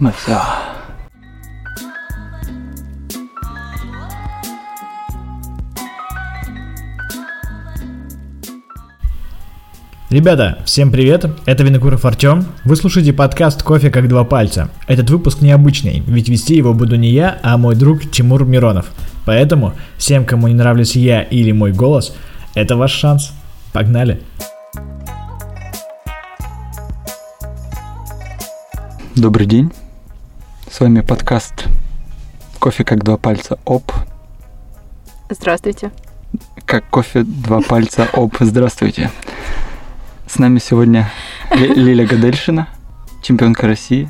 Мы все. Ребята, всем привет, это Винокуров Артем. Вы слушаете подкаст «Кофе как два пальца». Этот выпуск необычный, ведь вести его буду не я, а мой друг Тимур Миронов. Поэтому всем, кому не нравлюсь я или мой голос, это ваш шанс. Погнали! Добрый день. С вами подкаст «Кофе как два пальца ОП». Здравствуйте. Как кофе два пальца ОП. Здравствуйте. С нами сегодня Лиля Гадельшина, чемпионка России.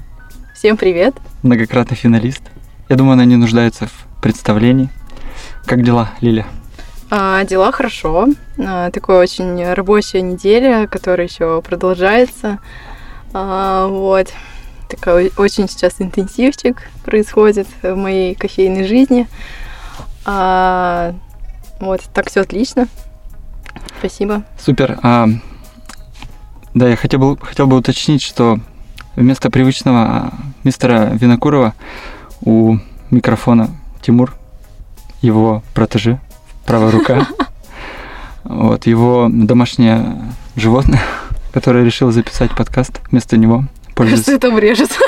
Всем привет. Многократный финалист. Я думаю, она не нуждается в представлении. Как дела, Лиля? А, дела хорошо. А, такая очень рабочая неделя, которая еще продолжается. А, вот. Такой очень сейчас интенсивчик происходит в моей кофейной жизни. А, вот, так все отлично. Спасибо. Супер. А, да, я хотел бы, хотел бы уточнить, что вместо привычного а, мистера Винокурова у микрофона Тимур, его протеже, правая рука, вот, его домашнее животное, которое решил записать подкаст вместо него. Кажется, это врежется.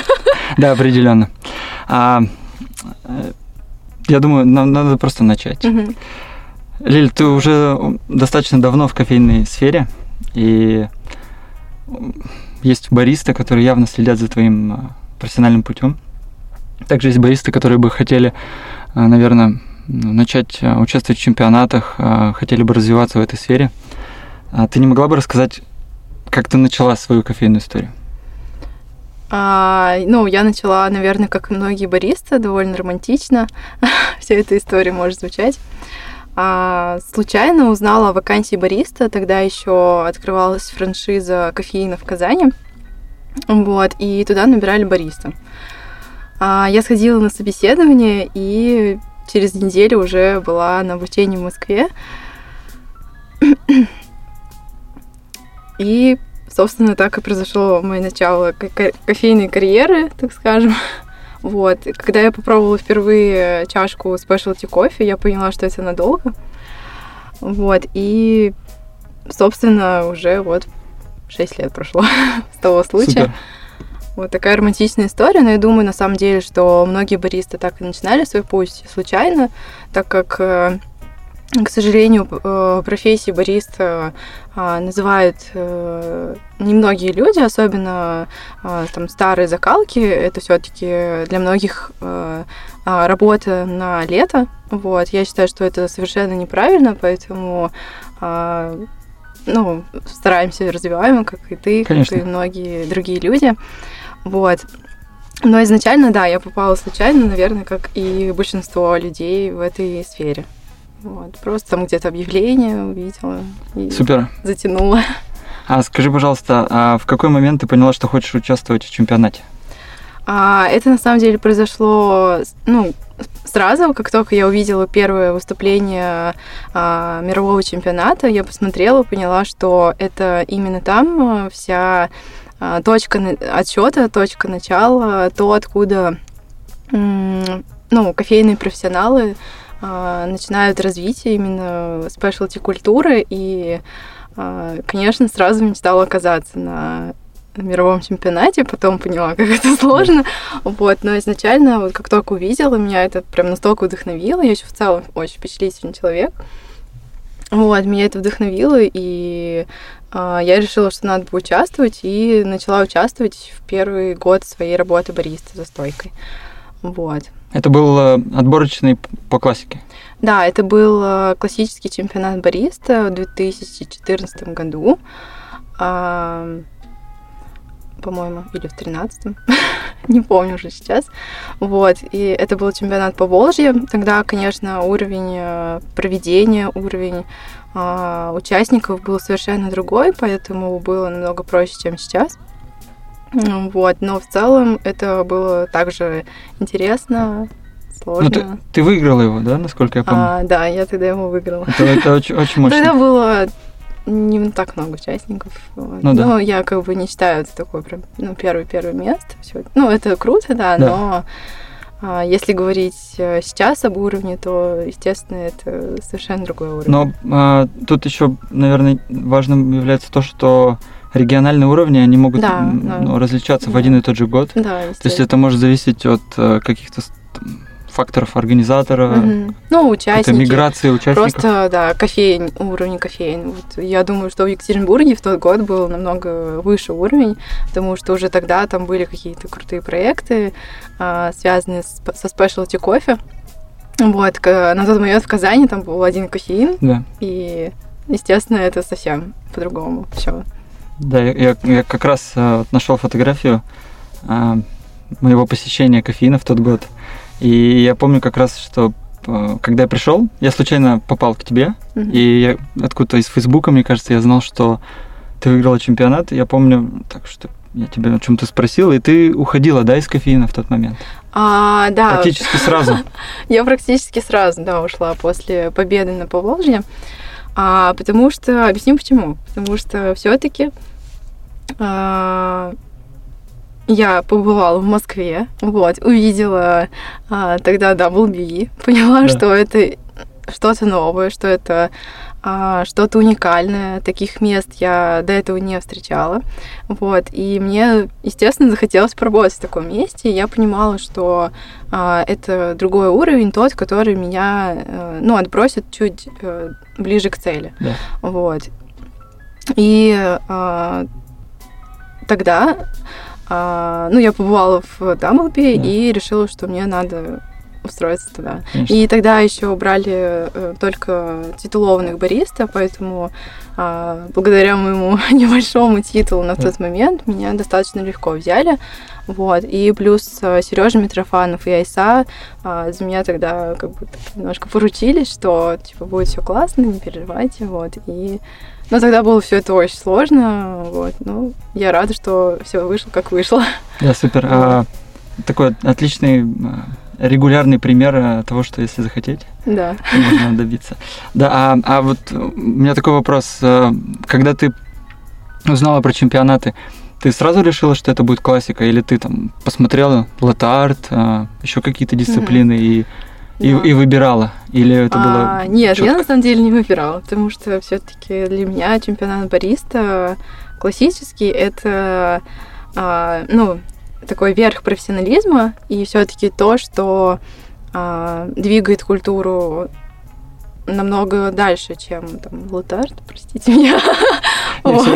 Да, определенно. А, э, я думаю, нам надо просто начать. Угу. Лиль, ты уже достаточно давно в кофейной сфере, и есть баристы, которые явно следят за твоим а, профессиональным путем. Также есть баристы, которые бы хотели, а, наверное, начать а, участвовать в чемпионатах, хотели бы развиваться в этой сфере. Ты не могла бы рассказать, как ты начала свою кофейную историю? А, ну, я начала, наверное, как и многие баристы, довольно романтично. Вся эта история может звучать. А, случайно узнала о вакансии бариста, тогда еще открывалась франшиза кофеина в Казани. Вот, и туда набирали бариста. А, я сходила на собеседование и через неделю уже была на обучении в Москве. И, собственно, так и произошло мое начало кофейной карьеры, так скажем. Вот. когда я попробовала впервые чашку спешлти кофе, я поняла, что это надолго. Вот. И, собственно, уже вот 6 лет прошло с того случая. Супер. Вот такая романтичная история, но я думаю, на самом деле, что многие баристы так и начинали свой путь случайно, так как э, к сожалению, э, профессии бариста а, называют э, немногие люди, особенно а, там старые закалки. Это все-таки для многих э, а, работа на лето. Вот. Я считаю, что это совершенно неправильно, поэтому ну, стараемся, развиваем, как и ты, Конечно. как и многие другие люди. Вот. Но изначально, да, я попала случайно, наверное, как и большинство людей в этой сфере. Вот, просто там где-то объявление увидела и Супер. затянула. А скажи, пожалуйста, а в какой момент ты поняла, что хочешь участвовать в чемпионате? А, это на самом деле произошло, ну, сразу, как только я увидела первое выступление а, мирового чемпионата, я посмотрела, поняла, что это именно там а, вся а, точка отсчета, точка начала, то, откуда, ну, кофейные профессионалы начинают развитие именно спешлти культуры, и, а, конечно, сразу мечтала оказаться на мировом чемпионате, потом поняла, как это сложно, вот, но изначально, вот как только увидела, меня это прям настолько вдохновило, я еще в целом очень впечатлительный человек, вот, меня это вдохновило, и э, я решила, что надо поучаствовать, и начала участвовать в первый год своей работы бариста за стойкой, вот. Это был э, отборочный по классике? Да, это был э, классический чемпионат бариста в 2014 году. А, по-моему, или в 13 не помню уже сейчас. Вот, и это был чемпионат по Волжье. Тогда, конечно, уровень э, проведения, уровень а, участников был совершенно другой, поэтому было намного проще, чем сейчас. Вот, но в целом это было также интересно, сложно. Ну, ты, ты выиграла его, да, насколько я помню? А, да, я тогда его выиграла. Это, это очень, очень мощно. Тогда было не так много участников. Вот. Ну, да. Но я как бы не считаю это такое прям, ну, первое-первое место. Всё. Ну, это круто, да, Да. но а, если говорить э, сейчас об уровне, то, естественно, это совершенно другой уровень. Но а, тут еще, наверное, важным является то, что региональные уровни, они могут Да, м, да. ну, различаться в Да. один и тот же год. Да, То есть это может зависеть от э, каких-то факторов организатора, Мгм. Ну, участники. миграции участников. Просто, да, кофеин, уровень кофеин. Вот я думаю, что в Екатеринбурге в тот год был намного выше уровень, потому что уже тогда там были какие-то крутые проекты, а, связанные с- со спешлти кофе. Вот, к- на тот момент в Казани там был один кофеин, Да. и, естественно, это совсем по-другому все. Да, я, я- как раз нашел фотографию а, моего посещения кофеина в тот год. И я помню как раз, что э, когда я пришел, я случайно попал к тебе, и я откуда-то из Фейсбука, мне кажется, я знал, что ты выиграла чемпионат. Я помню, так что я тебя о чем-то спросил, и ты уходила, да, из кофеина в тот момент? А, да, Практически сразу. Я практически сразу, да, ушла после победы на Поволжье. А, потому что, объясню почему. Потому что все-таки я побывала в Москве, вот, увидела а, тогда WBE, поняла, Да. что это что-то новое, что это а, что-то уникальное. Таких мест я до этого не встречала. Вот. И мне, естественно, захотелось поработать в таком месте. И я понимала, что а, это другой уровень, тот, который меня э, ну, отбросит чуть э, ближе к цели. Да. Вот. И а, тогда а, ну, я побывала в Дамблби Да. и решила, что мне надо устроиться туда. Конечно. И тогда еще брали э, только титулованных бариста, поэтому а, благодаря моему небольшому титулу на Да. тот момент меня достаточно легко взяли. Вот. И плюс Сережа Митрофанов и Айса а, за меня тогда как бы немножко поручились, что типа будет все классно, не переживайте. Вот. И но тогда было все это очень сложно. Вот. Ну, я рада, что все вышло как вышло. Да, супер. А, такой отличный а, регулярный пример а, того, что если захотеть, Да. можно добиться. Да, а, а вот у меня такой вопрос. А, Когда ты узнала про чемпионаты, ты сразу решила, что это будет классика, или ты там посмотрела латарт, еще какие-то дисциплины и, и, Да. и выбирала? Или это было А, нет, я чётко? на самом деле не выбирала, потому что все-таки для меня чемпионат бариста классический это а, ну такой верх профессионализма и все-таки то, что а, двигает культуру намного дальше, чем там латарт, простите меня. Вот.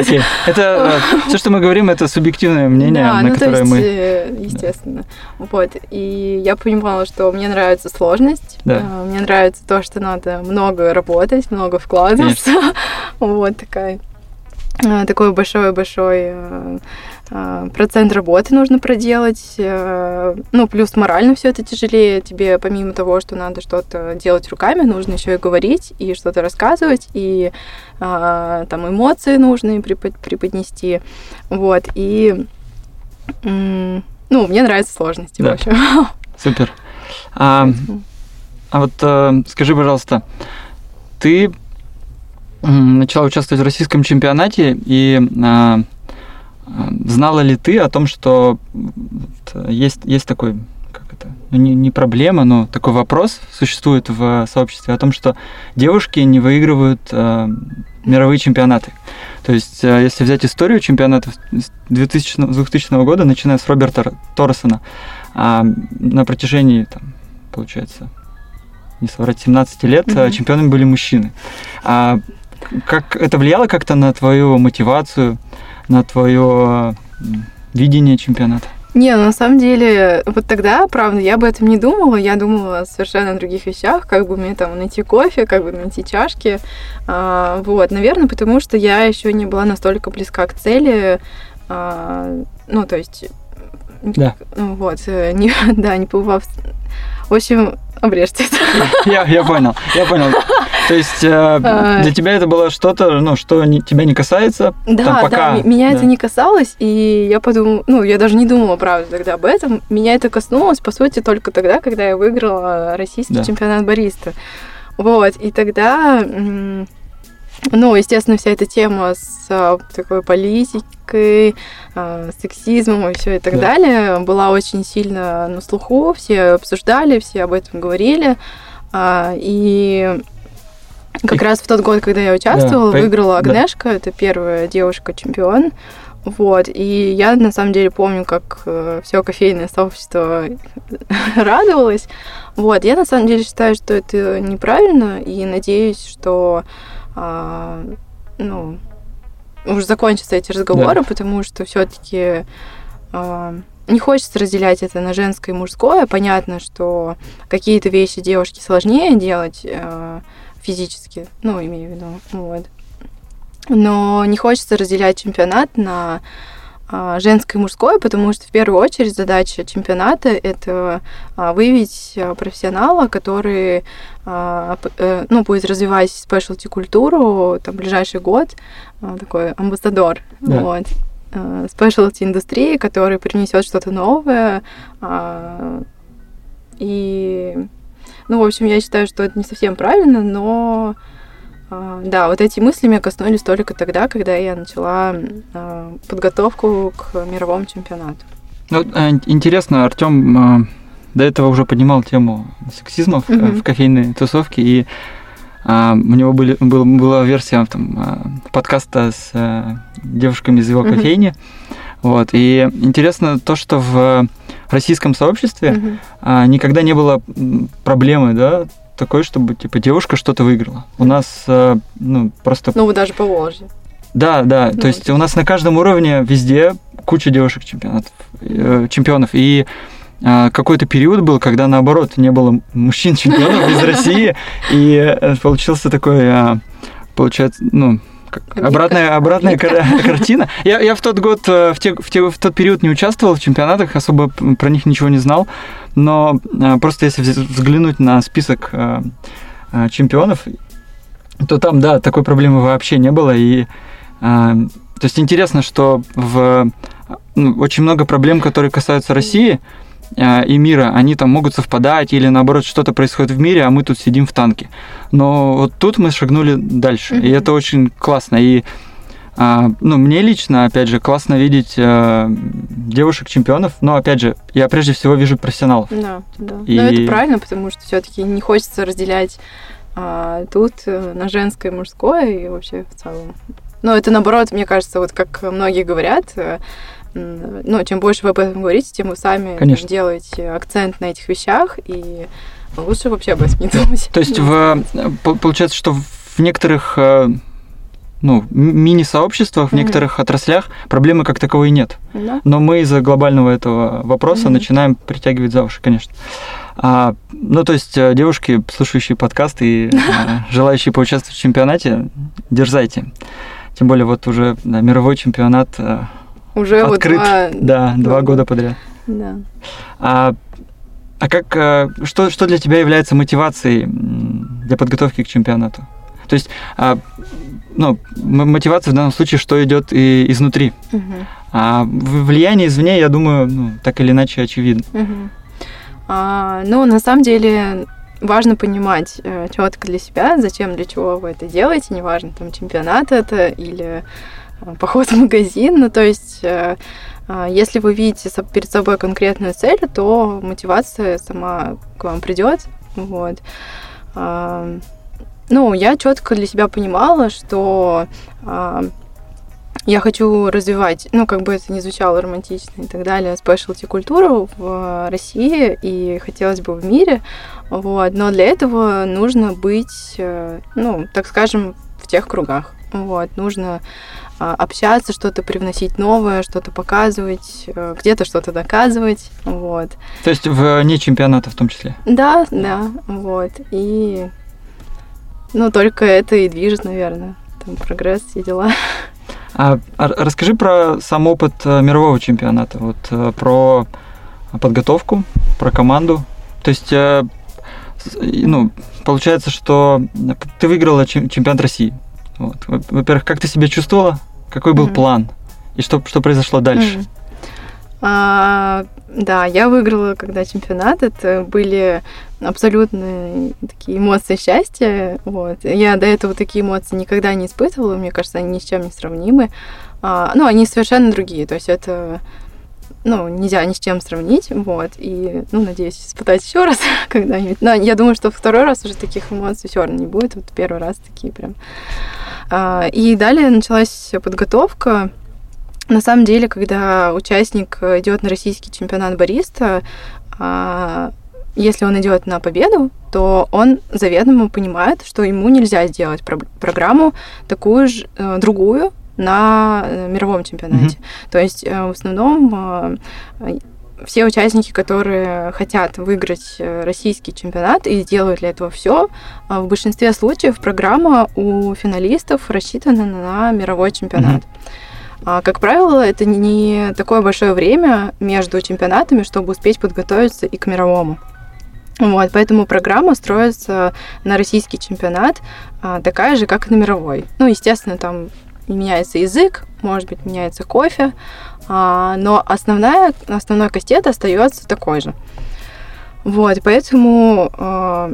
Это все, что мы говорим, это субъективное мнение, Да, на ну то которое есть, мы. э, естественно. Вот. И я понимала, что мне нравится сложность. Да. э, Мне нравится то, что надо много работать, много вкладываться. Вот такая э, такой большой-большой э, э, процент работы нужно проделать. э, Ну, плюс морально все это тяжелее. Тебе помимо того, что надо что-то делать руками, нужно еще и говорить, и что-то рассказывать, и а, там эмоции препод- преподнести. Вот. И ну, мне нравятся сложности, Да. в общем. Супер. А, а вот э, скажи, пожалуйста, ты начала участвовать в российском чемпионате, и а, а, знала ли ты о том, что есть, есть такой, как это, ну, не, не проблема, но такой вопрос существует в сообществе о том, что девушки не выигрывают э, мировые чемпионаты. То есть, э, если взять историю чемпионатов с 2000, с 2000 года, начиная с Роберта Торресона, а, на протяжении, там, получается, не соврать, 17 лет э, чемпионами были мужчины. А как это влияло как-то на твою мотивацию, на твое видение чемпионата? Не, ну, на самом деле, вот тогда, правда, я об этом не думала. Я думала о совершенно других вещах, как бы мне там найти кофе, как бы найти чашки. А, вот, наверное, потому что я еще не была настолько близка к цели. А, ну, то есть... Да. ну, Вот, э, не, да, не побывав... В общем, обрежьте это. Я, я понял, я понял. То есть для тебя это было что-то, ну, что тебя не касается? Да, пока... да, меня это не касалось, и я подумала, ну, я даже не думала, правда, тогда об этом. Меня это коснулось, по сути, только тогда, когда я выиграла российский чемпионат бариста. Вот, и тогда ну, естественно, вся эта тема с а, такой политикой, а, сексизмом и все и так да. далее была очень сильно на слуху, все обсуждали, все об этом говорили. А, и как и... раз в тот год, когда я участвовала, да, выиграла Агнешка, да. это первая девушка-чемпион. Вот, и я на самом деле помню, как э, все кофейное сообщество радовалось. Вот, я на самом деле считаю, что это неправильно, и надеюсь, что а, ну, уже закончатся эти разговоры, да. потому что все-таки а, не хочется разделять это на женское и мужское. Понятно, что какие-то вещи девушке сложнее делать а, физически, ну, имею в виду, вот. Но не хочется разделять чемпионат на женское и мужское, потому что в первую очередь задача чемпионата это а, выявить а, профессионала, который э, ну, будет развивать спешлти культуру там ближайший год, такой амбассадор. Да. Вот спешлти индустрии, который принесет что-то новое. И, ну, в общем, я считаю, что это не совсем правильно, но а, да, вот эти мысли меня коснулись только тогда, когда я начала а, подготовку к мировому чемпионату. Ну, э, интересно, Артем а, до этого уже поднимал тему сексизмов mm-hmm. в кофейной тусовке, и у него были, был, была версия там, подкаста с девушками из его mm-hmm. кофейни. Вот. И интересно то, что в российском сообществе mm-hmm. никогда не было проблемы, да, такой, чтобы типа девушка что-то выиграла. У нас э, ну просто. Ну вы даже по Волжье. Да, да. Ну, то есть у нас на каждом уровне везде куча девушек чемпионатов, э, чемпионов и э, какой-то период был, когда наоборот не было мужчин чемпионов из России, и получился такой, получается, ну обратная, обратная картина. Я, я в тот год, э, в, те, в, те, в тот период не участвовал в чемпионатах, особо про них ничего не знал. Но э, просто если взглянуть на список э, чемпионов, то там, да, такой проблемы вообще не было. И то есть интересно, что в ну, очень много проблем, которые касаются России, и мира, они там могут совпадать, или наоборот что-то происходит в мире, а мы тут сидим в танке. Но вот тут мы шагнули дальше, mm-hmm. и это очень классно. И а, ну, мне лично, опять же, классно видеть а, девушек-чемпионов, но, опять же, я прежде всего вижу профессионалов. Да, да. И... Но это правильно, потому что все-таки не хочется разделять а, тут э, на женское и мужское, и вообще в целом. Но это наоборот, мне кажется, вот как многие говорят, э, ну, чем больше вы об этом говорите, тем вы сами Конечно. делаете акцент на этих вещах, и лучше вообще об этом не думать. То есть, в, получается, что в некоторых э, ну, мини-сообществах, в mm-hmm. некоторых отраслях проблемы как таковой нет. Mm-hmm. Но мы из-за глобального этого вопроса mm-hmm. начинаем притягивать за уши, конечно. А, ну, то есть, э, девушки, слушающие подкасты и э, желающие поучаствовать в чемпионате, дерзайте. Тем более, вот уже да, мировой чемпионат уже открыт, вот два... да, два года подряд. Да. А, а как, э, что, что для тебя является мотивацией для подготовки к чемпионату? То есть, а, ну, мотивация в данном случае, что идет и изнутри. Угу. А влияние извне, я думаю, ну, так или иначе очевидно. Угу. А, ну, на самом деле, важно понимать э, четко для себя, зачем, для чего вы это делаете, неважно, там, чемпионат это или Э, поход в магазин. Ну, то есть, э, э, если вы видите перед собой конкретную цель, то мотивация сама к вам придет. Вот. Ну, я четко для себя понимала, что я хочу развивать, ну, как бы это ни звучало романтично и так далее, спешлти культуру в России и хотелось бы в мире, вот, но для этого нужно быть, ну, так скажем, в тех кругах, вот, нужно а, общаться, что-то привносить новое, что-то показывать, э, где-то что-то доказывать, вот. То есть в не чемпионата в том числе? Да, да, вот. И, ну, только это и движет, наверное, там прогресс, все дела. А, а расскажи про сам опыт э, мирового чемпионата, вот э, про подготовку, про команду. То есть ну, получается, что ты выиграла чемпионат России. Вот. Во-первых, как ты себя чувствовала? Какой был mm-hmm. план? И что, что произошло дальше? Mm-hmm. А, да, я выиграла, когда чемпионат. Это были абсолютно такие эмоции счастья. Вот. Я до этого такие эмоции никогда не испытывала. Мне кажется, они ни с чем не сравнимы. А, ну, они совершенно другие. То есть это ну, нельзя ни с чем сравнить, вот, и, ну, надеюсь, испытать еще раз когда-нибудь. Но я думаю, что второй раз уже таких эмоций все равно не будет, вот первый раз такие прям. А, и далее началась подготовка, на самом деле, когда участник идет на российский чемпионат бариста, а, если он идет на победу, то он заведомо понимает, что ему нельзя сделать программу такую же, э, другую на э, мировом чемпионате. Mm-hmm. То есть э, в основном все участники, которые хотят выиграть российский чемпионат и делают для этого все, в большинстве случаев программа у финалистов рассчитана на мировой чемпионат. Mm-hmm. Как правило, это не такое большое время между чемпионатами, чтобы успеть подготовиться и к мировому. Вот, поэтому программа строится на российский чемпионат а, такая же, как и на мировой. Ну, естественно, там меняется язык, может быть, меняется кофе, а, но основная, основной кастет остается такой же. Вот, поэтому а,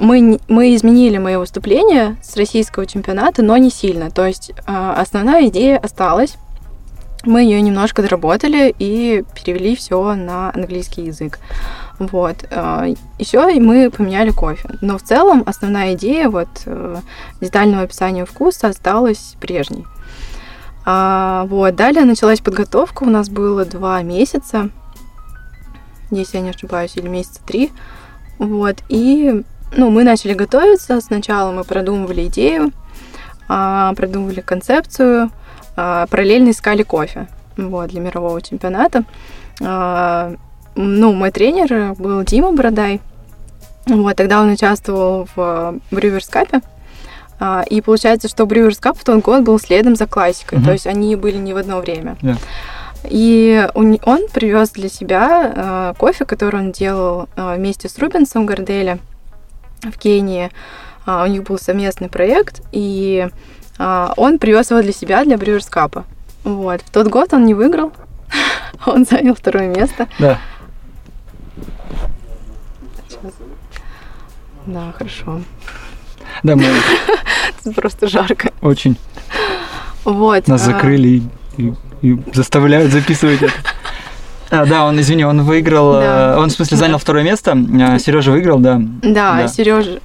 мы, мы изменили мои выступления с российского чемпионата, но не сильно. То есть а, основная идея осталась. Мы ее немножко доработали и перевели все на английский язык. Вот. А, Еще мы поменяли кофе. Но в целом основная идея вот э, детального описания вкуса осталась прежней. А, вот. Далее началась подготовка. У нас было два месяца, если я не ошибаюсь, или месяца три. Вот. И ну, мы начали готовиться. Сначала мы продумывали идею, а, продумывали концепцию, параллельно искали кофе вот, для мирового чемпионата. А, ну, мой тренер был Дима Бородай. Вот, тогда он участвовал в Brewers Cup. И получается, что Brewers Cup в тот год был следом за классикой. Uh-huh. То есть они были не в одно время. Yeah. И он привез для себя кофе, который он делал вместе с Рубинсом Горделя в Кении. А, у них был совместный проект, и а, он привез его для себя, для Brewers Cup. Вот. В тот год он не выиграл, он занял второе место. Да. Сейчас. Да, хорошо. Да, мы... Просто жарко. Очень. Вот. Нас а... закрыли и, и заставляют записывать это. А, да, он, извини, он выиграл, да. Э, он, в смысле, занял да. второе место, а Сережа выиграл, да. Да, да. Сережа.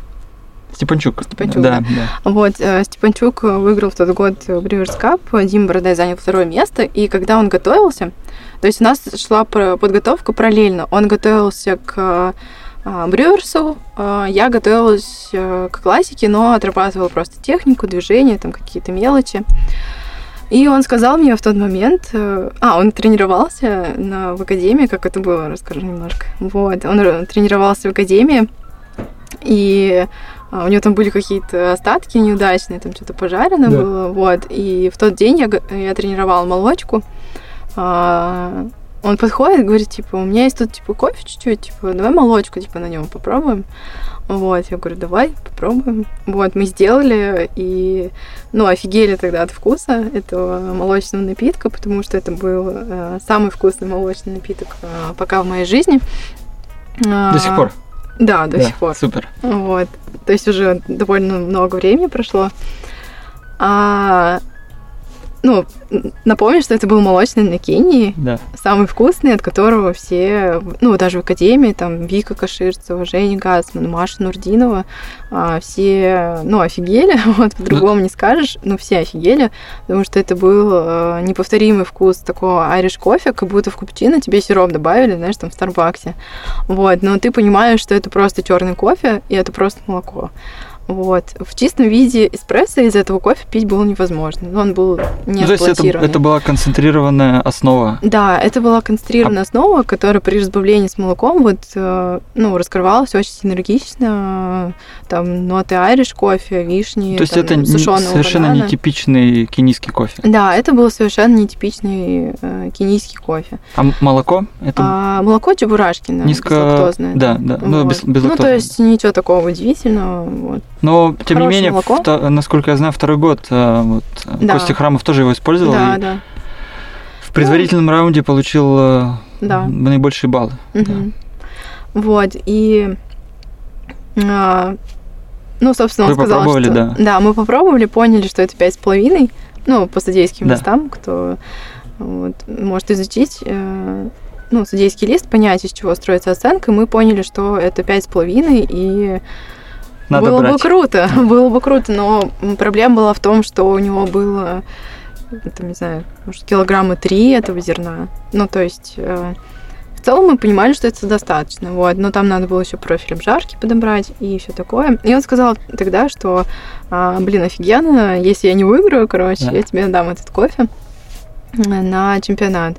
Степанчук. Степанчук, да. да. Вот, э, Степанчук выиграл в тот год Брюерс Кап, Дим Бородай занял второе место, и когда он готовился, то есть у нас шла подготовка параллельно, он готовился к э, Брюерсу, я готовилась к классике, но отрабатывала просто технику, движения, там какие-то мелочи. И он сказал мне в тот момент, э, а, он тренировался на, в академии, как это было, расскажу немножко. Вот, он тренировался в академии, и у него там были какие-то остатки неудачные, там что-то пожарено да. было, вот. И в тот день я, я тренировала молочку. А, он подходит, говорит, типа, у меня есть тут, типа, кофе чуть-чуть, типа, давай молочку, типа, на нем попробуем. Вот, я говорю, давай, попробуем. Вот, мы сделали, и, ну, офигели тогда от вкуса этого молочного напитка, потому что это был э, самый вкусный молочный напиток э, пока в моей жизни. До сих пор? Да, до да, сих пор. Супер. Вот, то есть уже довольно много времени прошло. А ну, напомню, что это был молочный на Кении, да. самый вкусный, от которого все, ну, даже в Академии, там, Вика Каширцева, Женя Гацман, Маша Нурдинова, а, все, ну, офигели, вот, по-другому не скажешь, ну, все офигели, потому что это был а, неповторимый вкус такого айриш кофе, как будто в капучино тебе сироп добавили, знаешь, там, в Старбаксе, вот, но ты понимаешь, что это просто черный кофе, и это просто молоко. Вот. В чистом виде эспрессо из этого кофе пить было невозможно. Он был не Ну, то есть это, это была концентрированная основа. Да, это была концентрированная основа, которая при разбавлении с молоком вот, э, ну, раскрывалась очень синергично. Там ноты айриш кофе, вишни, То есть там, это не- сушеного совершенно банана. нетипичный кенийский кофе. Да, это был совершенно нетипичный э, кенийский кофе. А молоко? Это А молоко чебурашкино, низко... безлактозное. Да, да, ну, Вот. без, Ну, безлактозное. то есть ничего такого удивительного. Вот. Но, тем не менее, молоко. насколько я знаю, второй год э, вот, Да. Костя Храмов тоже его использовал. Да, и да, В предварительном раунде получил э, да. наибольшие баллы. Мгм. Вот, и... а, ну, собственно, он Вы сказал, попробовали, что... да? Да, мы попробовали, поняли, что это пять с половиной. Ну, по судейским Да. листам, кто вот, может изучить ну, судейский лист, понять, из чего строится оценка, мы поняли, что это пять с половиной, и Надо было брать. бы круто, было бы круто, но проблема была в том, что у него было, там, не знаю, может, килограмма три этого зерна. Ну, то есть, э, в целом мы понимали, что это достаточно, вот, но там надо было еще профиль обжарки подобрать и все такое. И он сказал тогда, что, а, блин, офигенно, если я не выиграю, короче, Да. я тебе дам этот кофе э, на чемпионат.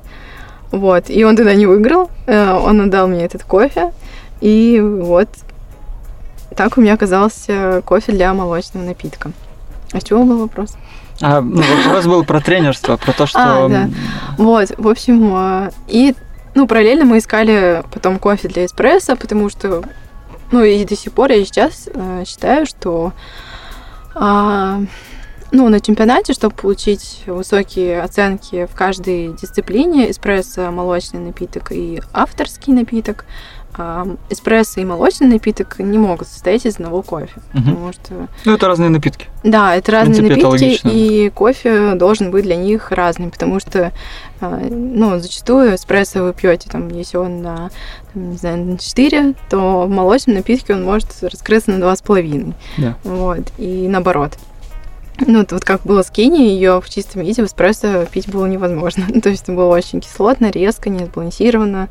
Вот, и он тогда не выиграл, э, он отдал мне этот кофе, и вот так у меня оказался кофе для молочного напитка. А с чего был вопрос? А, ну, вопрос был про тренерство, про то, что... А, да. Вот, в общем, э, и, ну, параллельно мы искали потом кофе для эспрессо, потому что, ну, и до сих пор я сейчас э, считаю, что, а, ну, на чемпионате, чтобы получить высокие оценки в каждой дисциплине, эспрессо, молочный напиток и авторский напиток, а, эспрессо и молочный напиток не могут состоять из одного кофе, Мгм. потому что Ну, это разные напитки. да, это разные принципе, это напитки, логично. и кофе должен быть для них разным, потому что, а, ну, зачастую эспрессо вы пьете, там, если он на, там, не знаю, на 4, то в молочном напитке он может раскрыться на 2,5. Да. Вот, и наоборот. Ну, это вот как было с Кенией, ее в чистом виде в эспрессо пить было невозможно. То есть это было очень кислотно, резко, не сбалансировано.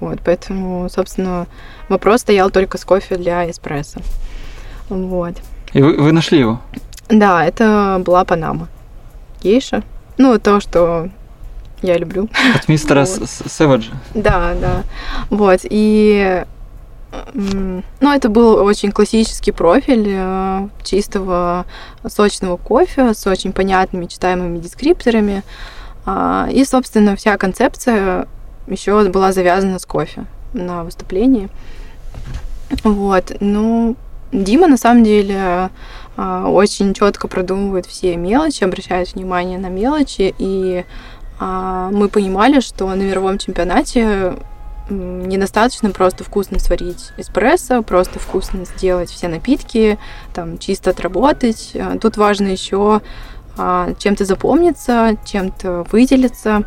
Вот, поэтому, собственно, вопрос стоял только с кофе для эспрессо. Вот. И вы, вы нашли его? Да, это была Панама. Гейша. Ну, то, что я люблю. От мистера Вот. Да, да. Вот, и... Ну, это был очень классический профиль э, чистого сочного кофе с очень понятными читаемыми дескрипторами. А, И, собственно, вся концепция еще была завязана с кофе на выступлении. Вот, ну, Дима, на самом деле, а, очень четко продумывает все мелочи, обращает внимание на мелочи, и а, мы понимали, что на мировом чемпионате недостаточно просто вкусно сварить эспрессо, просто вкусно сделать все напитки, там чисто отработать. Тут важно еще а, чем-то запомниться, чем-то выделиться,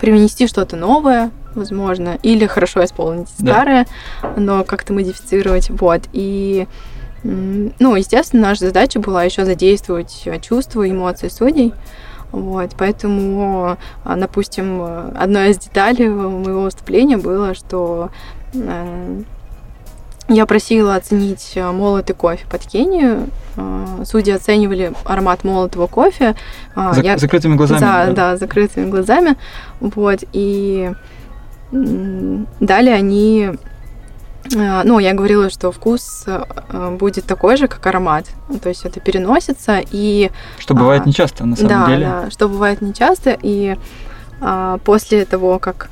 привнести что-то новое, возможно, или хорошо исполнить Да. старое, но как-то модифицировать. Вот. И ну, естественно, наша задача была еще задействовать э, чувства эмоции судей. Вот, поэтому, а, допустим, э, одной из деталей моего выступления было, что э, я просила оценить э, молотый кофе под Кению. Э, Судьи оценивали аромат молотого кофе. А, Зак- я- Закрытыми глазами. да, да. да, закрытыми глазами. Вот, и далее они... э, Ну, я говорила, что вкус э, будет такой же, как аромат. То есть это переносится, и Что бывает А, нечасто, на самом да, деле. да, что бывает нечасто. И а, после того, как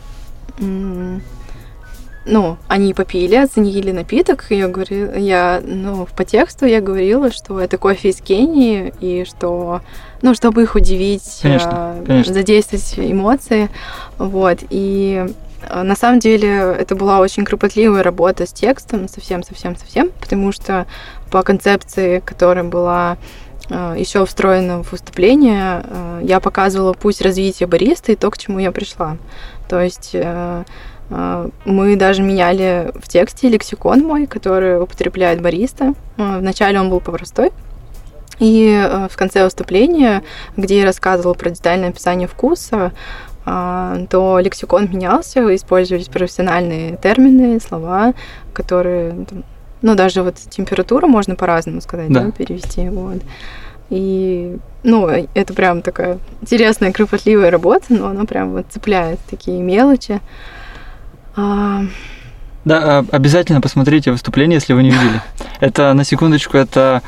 ну, они попили, оценили напиток, я говорила, я, ну, по тексту я говорила, что это кофе из Кении, и что, ну, чтобы их удивить, Конечно, а, конечно. задействовать эмоции, вот, и а, на самом деле это была очень кропотливая работа с текстом, совсем-совсем-совсем, потому что по концепции, которая была еще встроена в выступление, я показывала путь развития бариста и то, к чему я пришла. То есть э, мы даже меняли в тексте лексикон мой, который употребляет бариста. Э, Вначале он был простой, и э, в конце выступления, где я рассказывала про детальное описание вкуса, а, то лексикон менялся, использовались профессиональные термины, слова, которые Ну, даже вот температуру можно по-разному сказать, да, Да. перевести. Вот. И, ну, это прям такая интересная, кропотливая работа, но она прям вот цепляет такие мелочи. А, Да, а, обязательно посмотрите выступление, если вы не видели. Это, на секундочку, это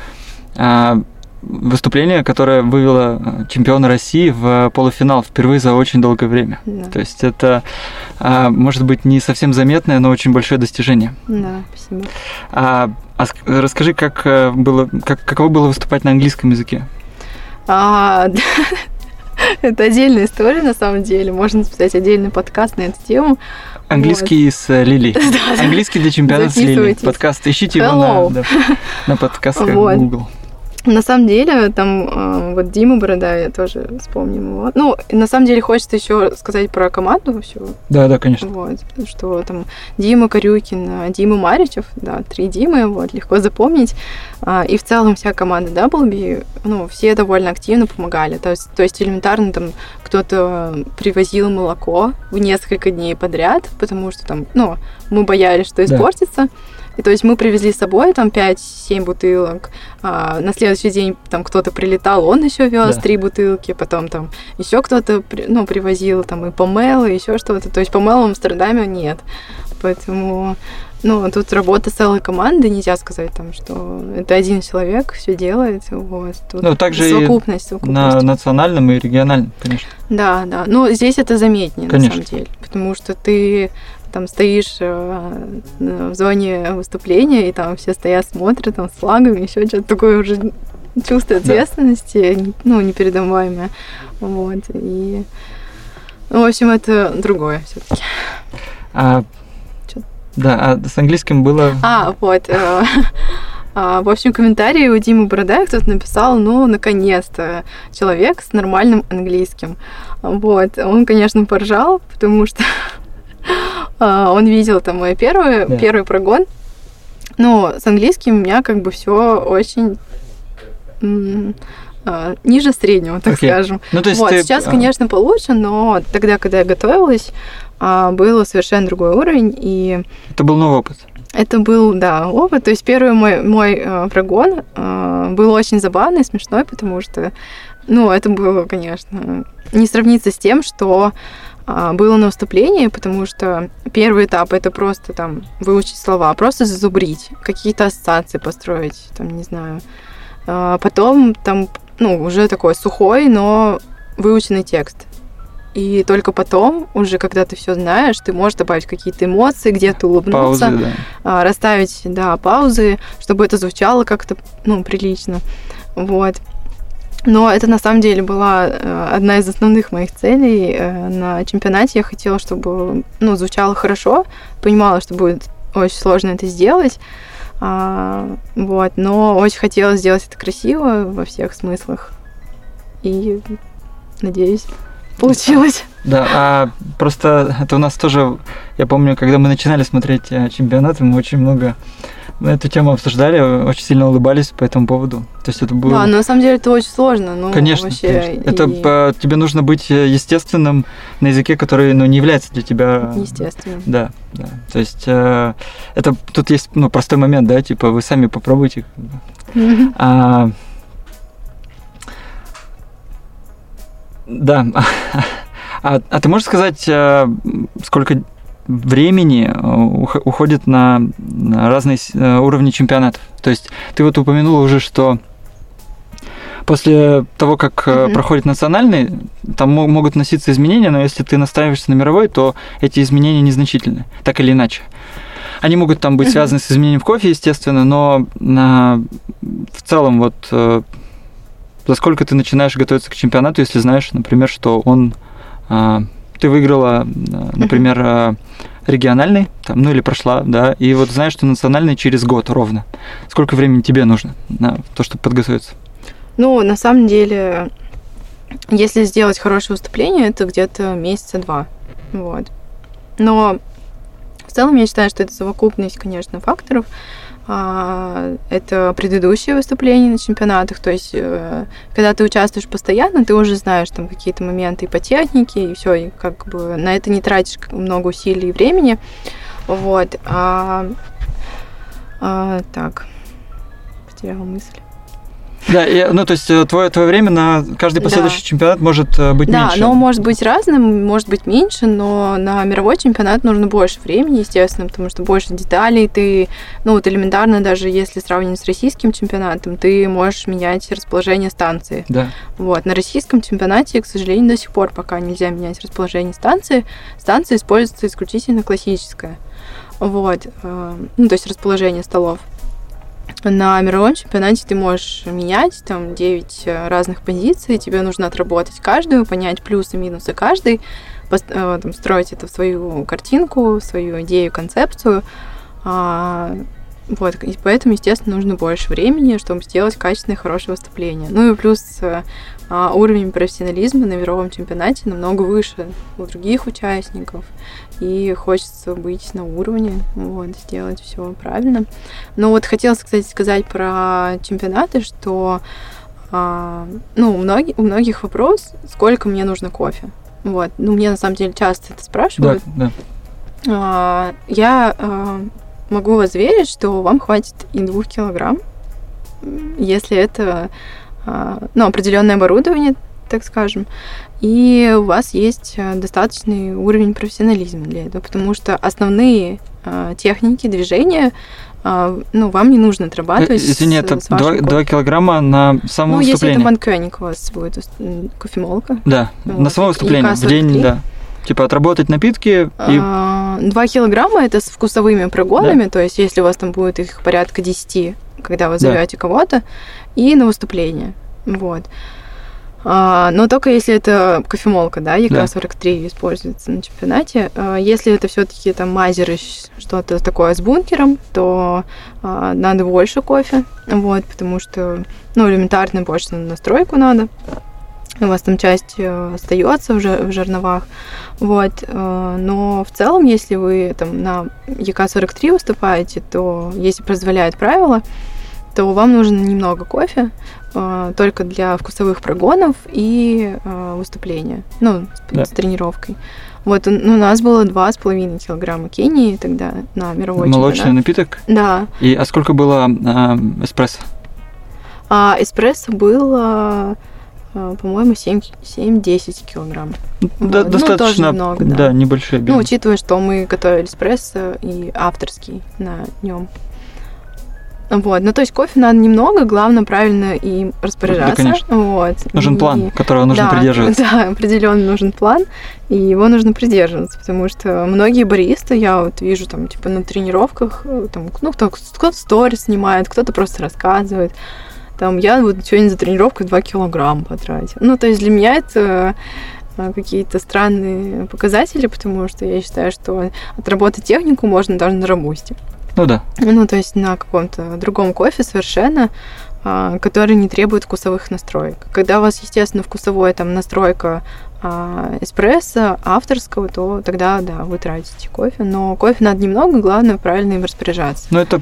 а, выступление, которое вывело чемпиона России в полуфинал впервые за очень долгое время. да, То есть это, может быть, не совсем заметное, но очень большое достижение. да, спасибо. А, а ск- расскажи, как э, было, как, каково было выступать на английском языке? А, это отдельная история, на самом деле. Можно записать отдельный подкаст на эту тему. Английский с э, Лилей. Английский для чемпионата с. Записывайтесь. Подкаст. Ищите его Hello. на, да, на подкастах Вот. Google. На самом деле, там э, вот Дима Борода, я тоже вспомним его. Ну, на самом деле хочется еще сказать про команду всю. Да, да, конечно. Вот, что там Дима Корюкин, э, Дима Маричев, да, три Димы, вот, легко запомнить. А, И в целом вся команда Даблби, ну, все довольно активно помогали. То есть, то есть элементарно там кто-то привозил молоко в несколько дней подряд, потому что там, ну, мы боялись, что Да. И то есть мы привезли с собой там 5-7 бутылок. А, на следующий день там кто-то прилетал, он еще вез Да. три бутылки, потом там еще кто-то ну, привозил там и помел, и еще что-то. То есть помела в Амстердаме нет. Поэтому ну, тут работа целой команды, нельзя сказать там, что это один человек все делает. Вот. Тут Ну, также и совокупность, На совокупность. национальном и региональном, конечно. Да, да. Но здесь это заметнее, Конечно. на самом деле. Потому что ты там стоишь э, в зоне выступления, и там все стоят, смотрят там с флагами, еще что-то такое уже чувство Да. ответственности, ну, непередаваемое. Вот. И, ну, в общем, это другое все-таки. А, да, а с английским было... А, вот. э, а, В общем, комментарии у Димы Борода кто-то написал, ну, наконец-то, человек с нормальным английским. Вот. Он, конечно, поржал, потому что он видел там мой первый, Да. первый прогон. Но с английским у меня как бы все очень а, ниже среднего, так Окей. скажем. Ну, то есть вот, ты, сейчас, а, конечно, получше, но тогда, когда я готовилась, а, был совершенно другой уровень, и Это был новый опыт. это был, да, опыт. То есть первый мой, мой э, прогон э, был очень забавный, смешной, потому что, ну, это было, конечно, не сравнится с тем, что было на выступлении, потому что первый этап это просто там выучить слова, просто зазубрить, какие-то ассоциации построить, там, не знаю. А потом там, ну, уже такой сухой, но выученный текст. И только потом, уже когда ты все знаешь, ты можешь добавить какие-то эмоции, где-то улыбнуться Паузы, да. а, расставить, да, паузы, чтобы это звучало как-то, ну, прилично. Вот. Но это на самом деле была э, одна из основных моих целей э, на чемпионате. Я хотела, чтобы, ну, звучало хорошо, понимала, что будет очень сложно это сделать. А, вот, но очень хотела сделать это красиво во всех смыслах. И надеюсь, получилось. Да, а просто это у нас тоже, я помню, когда мы начинали смотреть э, чемпионаты, мы очень много эту тему обсуждали, очень сильно улыбались по этому поводу. То есть это было... Да, но на самом деле это очень сложно. Ну, Конечно, вообще, конечно. Это и- по- тебе нужно быть э, естественным на языке, который ну, не является для тебя. Естественно. Да, да. То есть э, это тут есть ну, простой момент, да, типа вы сами попробуйте. бы. А, да. А, а ты можешь сказать, э, сколько времени э, ух- уходит на, разные э, уровни чемпионатов? То есть ты вот упомянула уже, что после того, как Мгм. проходит национальный, там мо- могут носиться изменения, но если ты настраиваешься на мировой, то эти изменения незначительны, так или иначе. Они могут там быть Мгм. связаны с изменением в кофе, естественно, но на, в целом вот э, за сколько ты начинаешь готовиться к чемпионату, если знаешь, например, что он а, ты выиграла, а, например, а, региональный, там, ну или прошла, да, и вот знаешь, что национальный через год ровно. Сколько времени тебе нужно на то, чтобы подготовиться? Ну, на самом деле, если сделать хорошее выступление, это где-то месяца два. Вот. Но в целом я считаю, что это совокупность, конечно, факторов. А, Это предыдущие выступления на чемпионатах, то есть э, когда ты участвуешь постоянно, ты уже знаешь там какие-то моменты и по технике, и все, и как бы на это не тратишь много усилий и времени. Вот. А А, так, потеряла мысль. Да, и, ну то есть э, твое, твое время на каждый последующий да. чемпионат может э, быть да, меньше. Да, но может быть разным, может быть меньше, но на мировой чемпионат нужно больше времени, естественно, потому что больше деталей. Ты, ну вот элементарно, даже если сравнивать с российским чемпионатом, ты можешь менять расположение станции. Да. Вот. На российском чемпионате, к сожалению, до сих пор пока нельзя менять расположение станции. Станция используется исключительно классическая. Вот. Э, ну, то есть расположение столов. На мировом чемпионате ты можешь менять там 9 э, разных позиций, тебе нужно отработать каждую, понять плюсы минусы каждой, э, там, строить это в свою картинку, в свою идею, концепцию. А, вот, и поэтому, естественно, нужно больше времени, чтобы сделать качественное, хорошее выступление. Ну и плюс э, а, уровень профессионализма на мировом чемпионате намного выше у других участников, и хочется быть на уровне, вот, сделать все правильно. Но вот хотелось, кстати, сказать про чемпионаты, что а, ну, у, многих, у многих вопрос, сколько мне нужно кофе. Вот. Ну, мне на самом деле часто это спрашивают. Да, да. А, я а, могу вас заверить, что вам хватит и двух килограмм, если это ну, определенное оборудование, так скажем, и у вас есть э, достаточный уровень профессионализма для этого, потому что основные э, техники движения э, ну, вам не нужно отрабатывать. Извини, это 2, 2 килограмма на само ну, выступление. если это банкёник у вас будет кофемолка. Да, вот. на само выступление, в день, да. Типа отработать напитки и... 2 а, килограмма это с вкусовыми прогонами, да. то есть если у вас там будет их порядка 10, когда вы зовете да. кого-то, и на выступление. Вот. А, но только если это кофемолка, да, EK-43 да. используется на чемпионате. А, если это все-таки там Mazzer ы, что-то такое с бункером, то а, надо больше кофе, вот, потому что, ну, элементарно больше настройку надо. У вас там часть э, остается уже в жерновах. Вот. Но в целом, если вы там на EK-43 выступаете, то если позволяет правила, то вам нужно немного кофе, э, только для вкусовых прогонов и э, выступления, ну, с, да. с тренировкой. Вот у, у нас было два с половиной килограмма кении тогда на мировой Молочный чемпионат. напиток? Да. И а сколько было э, эспрессо? А, эспрессо было по-моему, 7-10 килограмм. Да, вот. достаточно, ну, много, да. да, небольшой объем. Ну, учитывая, что мы готовили эспрессо и авторский на нем. Вот, ну то есть кофе надо немного, главное правильно им распоряжаться. Да, конечно. Вот. Нужен и, план, которого нужно да, придерживаться. Да, определенно нужен план, и его нужно придерживаться, потому что многие баристы, я вот вижу там типа на тренировках, э, там, ну кто-то кто сторис снимает, кто-то просто рассказывает. Там я вот сегодня за тренировку 2 килограмма потратил. Ну, то есть для меня это э, какие-то странные показатели, потому что я считаю, что отработать технику можно даже на робусте. Ну да. Ну, то есть на каком-то другом кофе совершенно, а, который не требует вкусовых настроек. Когда у вас, естественно, вкусовая там настройка а, эспрессо авторского, то тогда, да, вы тратите кофе. Но кофе надо немного, главное правильно им распоряжаться. Ну, это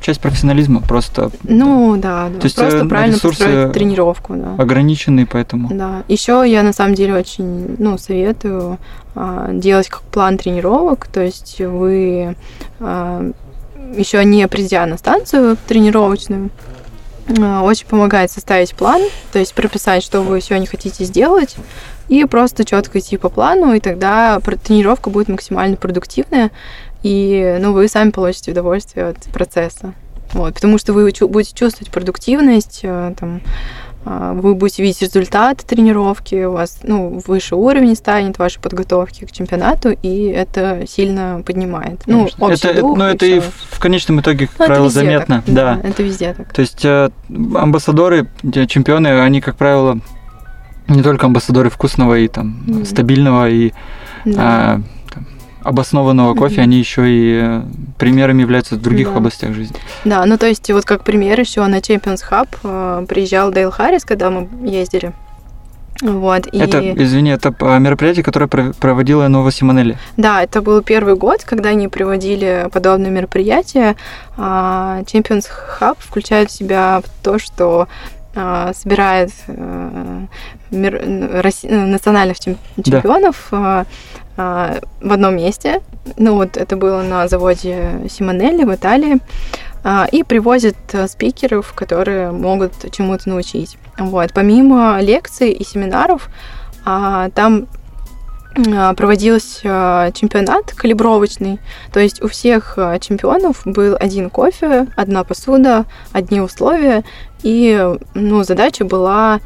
часть профессионализма просто. Ну, да, да. То есть просто э, правильно построить тренировку, да. Ограниченный, поэтому. Да. Еще я на самом деле очень, ну, советую а, делать как план тренировок, то есть вы еще не придя на станцию тренировочную, э, очень помогает составить план, то есть прописать, что вы сегодня хотите сделать, и просто четко идти по плану, и тогда тренировка будет максимально продуктивная, и ну, вы сами получите удовольствие от процесса. Вот, потому что вы будете чувствовать продуктивность, э, там, а, вы будете видеть результат тренировки, у вас ну, выше уровень станет вашей подготовки к чемпионату, и это сильно поднимает. Ну, это, дух, ну, это и в конечном итоге, как ну, правило, заметно. Так, да. да, это везде так. То есть э, амбассадоры, чемпионы, они, как правило, не только амбассадоры вкусного и там mm. стабильного и да. э, обоснованного кофе, mm-hmm. они еще и э, примерами являются в других да. областях жизни. Да, ну то есть вот как пример еще на Champions Hub э, приезжал Дейл Харрис, когда мы ездили. Вот, и... Это, извини, это мероприятие, которое проводила Нова Симонелли. Да, это был первый год, когда они проводили подобные мероприятия. А, Champions Hub включает в себя то, что собирает э, мир, национальных чемпионов да. А, в одном месте. Ну вот это было на заводе Симонелли в Италии. а, и привозят э, спикеров, которые могут чему-то научить. Вот. Помимо лекций и семинаров, а, там а, проводился чемпионат калибровочный. То есть у всех чемпионов был один кофе, одна посуда, одни условия. И ну, задача была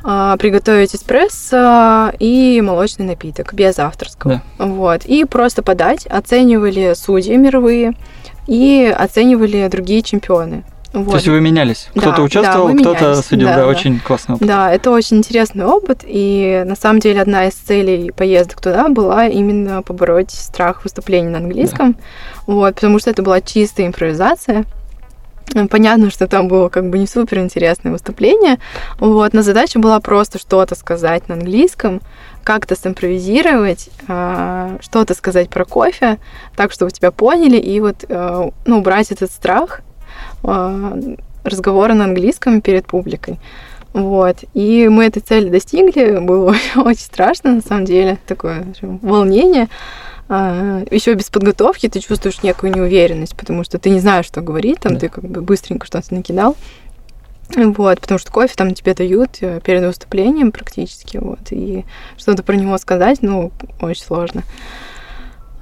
приготовить эспрессо и молочный напиток без авторского. Да. Вот. И просто подать. Оценивали судьи мировые и оценивали другие чемпионы. Вот. То есть вы менялись? Кто-то да, участвовал, да, кто-то судил, да, да, да, очень классный опыт. Да, это очень интересный опыт, и на самом деле одна из целей поездок туда была именно побороть страх выступлений на английском, да. вот, потому что это была чистая импровизация. Понятно, что там было как бы не супер интересное выступление, вот, но задача была просто что-то сказать на английском, как-то симпровизировать, а, что-то сказать про кофе, так, чтобы тебя поняли, и вот, э, ну, убрать этот страх разговора на английском перед публикой. Вот. И мы этой цели достигли. Было очень страшно, на самом деле. Такое волнение. А, еще без подготовки ты чувствуешь некую неуверенность, потому что ты не знаешь, что говорить, там да. ты как бы быстренько что-то накидал. Вот, потому что кофе там тебе дают э, перед выступлением практически, вот, и что-то про него сказать, ну, очень сложно.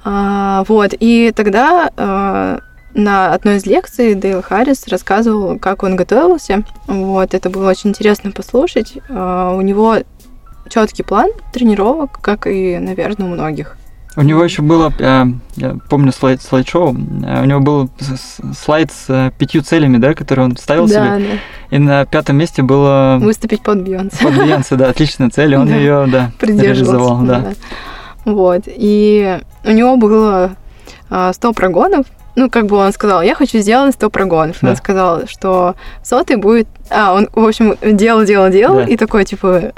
А, вот, и тогда а, на одной из лекций Дейл Харрис рассказывал, как он готовился. Вот, это было очень интересно послушать. А, у него четкий план тренировок, как и, наверное, у многих. У него еще было, э, я помню слайд, слайд-шоу, э, у него был слайд с э, пятью целями, да, которые он ставил да, себе. Да. И на пятом месте было... Выступить под Бейонсе. Под Бейонсе, да, отличная цель, он ее, да, реализовал, да. Вот, и у него было 100 прогонов, ну, как бы он сказал, я хочу сделать 100 прогонов. Да. Он сказал, что сотый будет... А, он, в общем, делал, делал, делал, да. и такой, типа,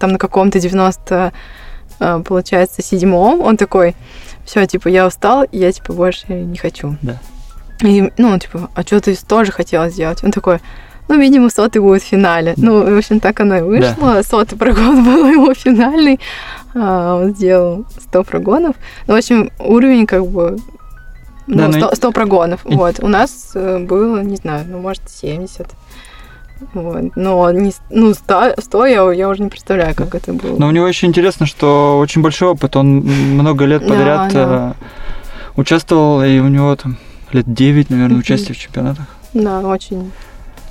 там на каком-то 90 а, получается, седьмом, он такой, все, типа, я устал, я, типа, больше не хочу. Да. И, ну, он, типа, а что ты тоже хотел сделать? Он такой, ну, видимо, сотый будет в финале. Ну, в общем, так оно и вышло. Да. Сотый прогон был его финальный. А, он сделал 100 прогонов. Ну, в общем, уровень как бы ну, да, 100, ну 100 прогонов. И... Вот. У нас э, было, не знаю, ну, может, 70. Вот. Но не, ну, 100, 100 я, я уже не представляю, как это было. Но у него еще интересно, что очень большой опыт. Он много лет подряд да, да. Э, участвовал, и у него там лет 9, наверное, участия в чемпионатах. Да, очень.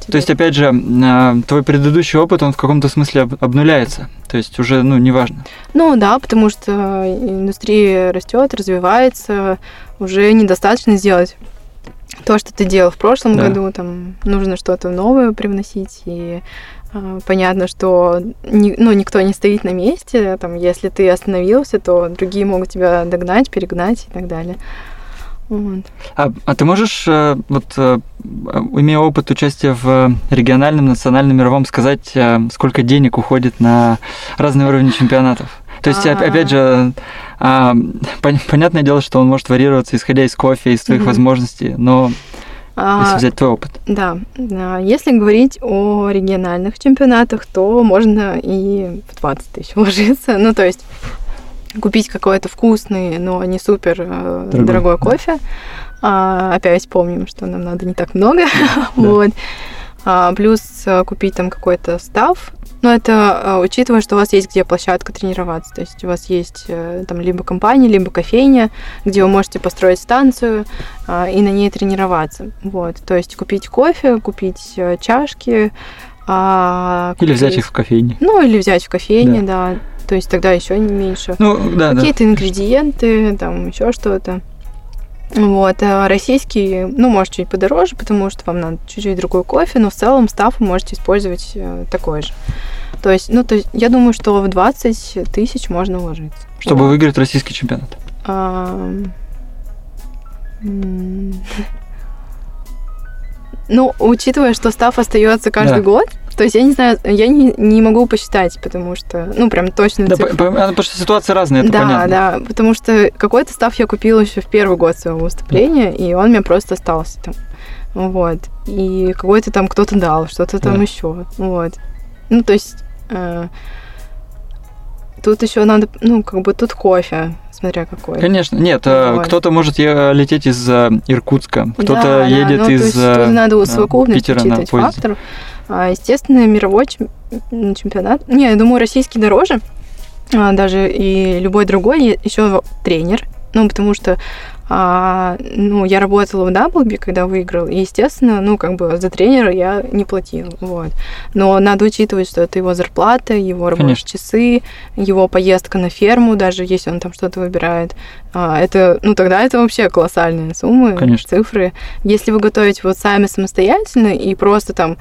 То есть, опять же, э, твой предыдущий опыт, он в каком-то смысле обнуляется. То есть уже, ну, неважно. Ну да, потому что индустрия растет, развивается, уже недостаточно сделать то, что ты делал в прошлом да. году, там нужно что-то новое привносить, и э, понятно, что ни, ну, никто не стоит на месте, там, если ты остановился, то другие могут тебя догнать, перегнать и так далее. Вот. А, а ты можешь, э, вот, э, имея опыт участия в региональном, национальном, мировом, сказать, э, сколько денег уходит на разные уровни чемпионатов? То есть, А-а-а. опять же, а, понятное дело, что он может варьироваться, исходя из кофе, из твоих mm-hmm. возможностей, но а, если взять твой опыт. Да. Если говорить о региональных чемпионатах, то можно и в 20 тысяч вложиться. Ну, то есть купить какой-то вкусный, но не супер э, дорогой, дорогой кофе. А, опять помним, что нам надо не так много. Да. вот. А, плюс э, купить там какой-то став, но это э, учитывая, что у вас есть где площадка тренироваться. То есть у вас есть э, там либо компания, либо кофейня, где вы можете построить станцию а, и на ней тренироваться. Вот. То есть купить кофе, купить э, чашки. А, купить... Или взять их в кофейне. Ну, или взять в кофейне, да. да. То есть тогда еще меньше. Ну, да, Какие-то да. ингредиенты, там еще что-то. Вот, а российский, ну, может, чуть подороже, потому что вам надо чуть-чуть другой кофе, но в целом став вы можете использовать э, такой же. То есть, ну, то есть, я думаю, что в 20 тысяч можно вложиться. Чтобы вот. выиграть российский чемпионат. А... Ну, учитывая, что став остается каждый да. год, то есть я не знаю, я не, не могу посчитать, потому что, ну, прям точно. Да, по, потому что ситуация разная, это да, понятно. Да, да, потому что какой-то став я купила еще в первый год своего выступления, и он мне просто остался там. Вот. И какой-то там кто-то дал, что-то там да. еще. Вот. Ну, то есть... Э, тут еще надо, ну, как бы тут кофе, смотря какой. Конечно. Нет, э, Вот. кто-то может е- лететь из э, Иркутска, кто-то Да, да, едет ну, то из есть э, тут надо э, совокупность Питера на поезде. факторов. А, естественно, мировой чемпионат. Не, я думаю, российский дороже. А, даже и любой другой. Еще тренер. Ну, потому что а, ну, я работала в Даблби, когда выиграл, и, естественно, ну, как бы за тренера я не платила, вот. Но надо учитывать, что это его зарплата, его рабочие Конечно. часы, его поездка на ферму, даже если он там что-то выбирает. А, это, ну, тогда это вообще колоссальные суммы, Конечно. цифры. Если вы готовите вот сами самостоятельно и просто там,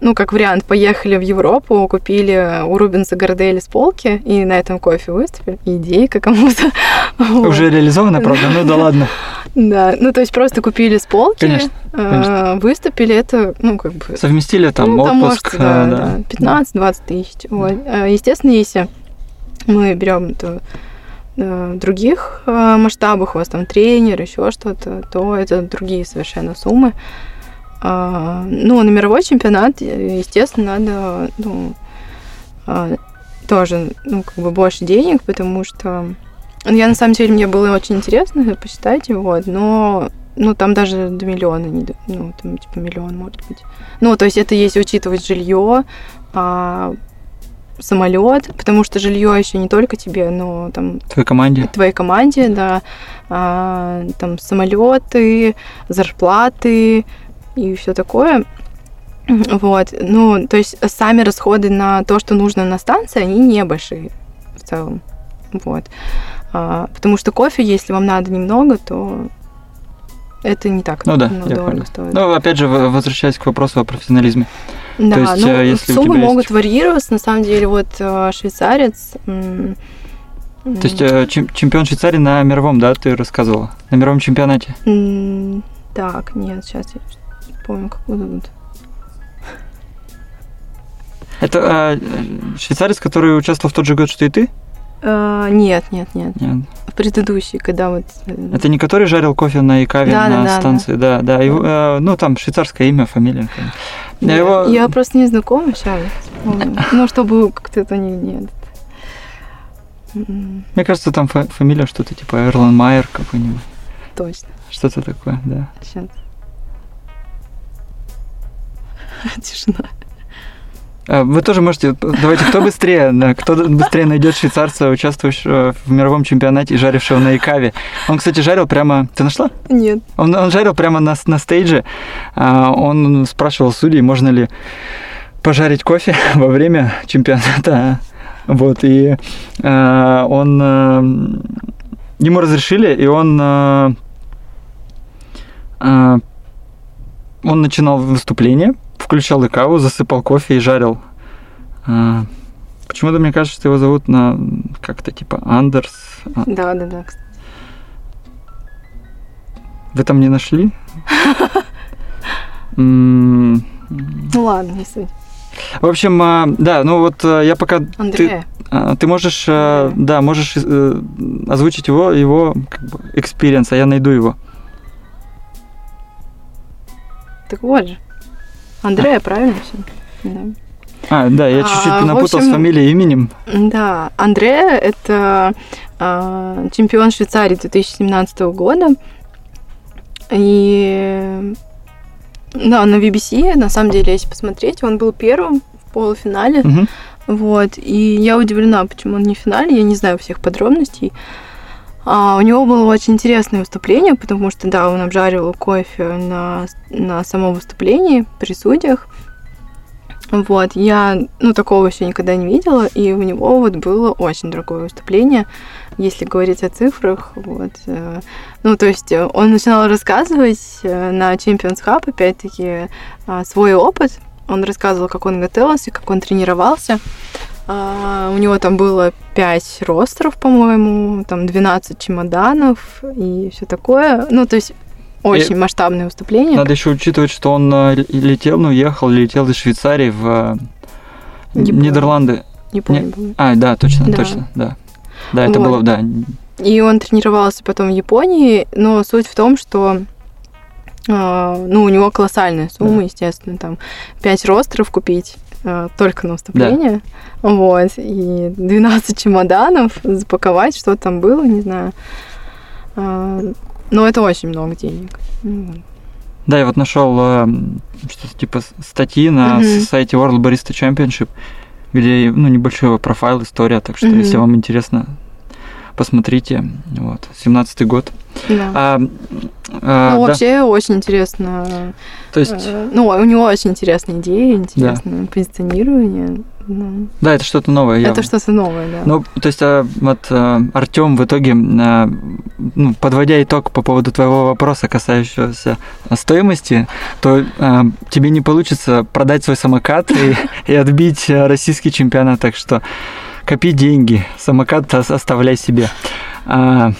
ну, как вариант, поехали в Европу, купили у Рубенса Гордели с полки и на этом кофе выступили, идейка кому-то. Уже реализовано, правда? Ну да ладно. Да, ну, то есть просто купили с полки, Конечно, а, конечно. выступили, это, ну, как бы... Совместили там ну, отпуск. может, да, э, да, 15-20 тысяч. Вот. А, Естественно, если мы берем это э, в других э, масштабах, у вас там тренер, еще что-то, то это другие совершенно суммы. А, Ну, на мировой чемпионат, э, естественно, надо ну, а, тоже ну, как бы больше денег, потому что ну, я на самом деле мне было очень интересно посчитать его, но ну, там даже до миллиона, не до- ну, там типа миллион, может быть. Ну, то есть это если учитывать жилье, самолет, потому что жилье еще не только тебе, но там Твоей команде. твоей команде, да, а, там самолеты, зарплаты и все такое. Вот, ну, то есть сами расходы на то, что нужно на станции, они небольшие в целом. Вот. А, потому что кофе, если вам надо немного, то это не так Ну да, ну, я понял. стоит. Ну, опять же, возвращаясь к вопросу о профессионализме. Да, есть, ну, э, если суммы есть- могут варьироваться. На самом деле, вот э, швейцарец... То есть э, чем- чемпион Швейцарии на мировом, да, ты рассказывала? На мировом чемпионате. Так, нет, сейчас я помню, как зовут. Это э, швейцарец, который участвовал в тот же год, что и ты? Э, Нет, нет, нет. Нет. Предыдущий, когда вот... э, Это не который жарил кофе на Икаве Да, на да, да, станции? Да, да. его, э, ну, там швейцарское имя, фамилия. Я его... я просто не знакома сейчас. Ну, чтобы как-то это не... Нет. Мне кажется, там фа- фамилия что-то типа Эрлан Майер какой-нибудь. Точно. Что-то такое, да. Сейчас. Тишина. А, Вы тоже можете... Давайте, кто быстрее, да, кто быстрее найдет швейцарца, участвующего в мировом чемпионате и жарившего на Икаве. Он, кстати, жарил прямо... Ты нашла? Нет. Он, он жарил прямо на, на стейдже. А, Он спрашивал судей, можно ли пожарить кофе во время чемпионата. Вот, и а, он... а, Ему разрешили, и он... а, а, Он начинал выступление, включал икаву, засыпал кофе и жарил. А, Почему-то мне кажется, что его зовут на как-то типа Андерс. Да, да, да. Вы там не нашли? Ну ладно, не суть. В общем, а, да, ну вот а, я пока... Ты, Андрея. а, ты можешь, Андрея. да, можешь э, озвучить его, его experience, а я найду его. Так вот же. Андрея, правильно все? Да. А, да, я А, чуть-чуть в напутал с общем- фамилией и именем. Да, Андреа – это а, чемпион Швейцарии 2017 года. И да, на BBC, на самом деле, если посмотреть, он был первым в полуфинале. Мгм. Вот. И я удивлена, почему он не в финале, я не знаю всех подробностей. А, у него было очень интересное выступление, потому что, да, он обжаривал кофе на, на самом выступлении при судьях. Вот, я, ну, такого еще никогда не видела, и у него вот было очень дорогое выступление, если говорить о цифрах, вот. э, Ну, то есть э, он начинал рассказывать э, на Champions Hub, опять-таки, свой опыт. Он рассказывал, как он готовился, как он тренировался. А, У него там было 5 ростеров, по-моему, там 12 чемоданов и все такое. Ну, то есть очень масштабное выступление. Надо еще учитывать, что он э, летел, ну, ехал, летел из Швейцарии в э, Не помню. Нидерланды. Не помню. помню. А, да, точно, Да. точно, да. Да, это Вот. было, да. И он тренировался потом в Японии, но суть в том, что а, ну, у него колоссальная сумма, естественно, там 5 ростеров купить, э, только на выступление. Да. Вот. И 12 чемоданов запаковать, что там было, не знаю. Э, но это очень много денег. Да, я вот нашел э, что-то типа статьи на mm-hmm. сайте World Barista Championship, где ну, небольшой профайл, история, так что mm-hmm. если вам интересно, посмотрите. Вот, 17-й год. Да. А, а, ну, да. вообще очень интересно. То есть... Э, ну, у него очень интересные идеи, интересное да. позиционирование. Ну, да, это что-то новое. Это что-то новое, да. Ну, то есть, а, вот а, Артем в итоге, а, ну, подводя итог по поводу твоего вопроса, касающегося стоимости, то а, тебе не получится продать свой самокат и, и отбить российский чемпионат, так что копи деньги, самокат оставляй себе. А,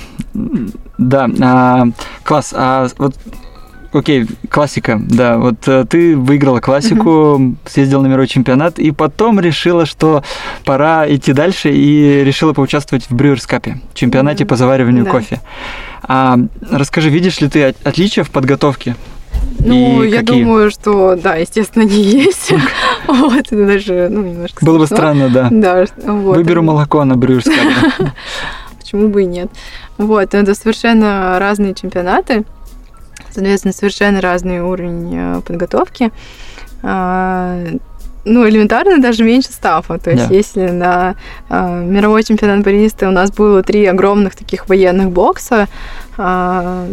да, а, класс. А вот окей, классика, да. Вот э, ты выиграла классику, mm-hmm. съездила на мировой чемпионат, и потом решила, что пора идти дальше, и решила поучаствовать в Brewers Cup, чемпионате по завариванию да. кофе. А, расскажи, видишь ли ты отличия в подготовке? Ну, и я какие? думаю, что да, естественно, не есть. Вот, даже, ну, немножко Было бы странно, да. Да, вот. Выберу молоко на Брюерс Почему бы и нет? Вот, это совершенно разные чемпионаты, соответственно, совершенно разный уровень э, подготовки. А, ну, элементарно даже меньше стафа. То есть, yeah. если на э, мировой чемпионат бариста у нас было три огромных таких военных бокса, э,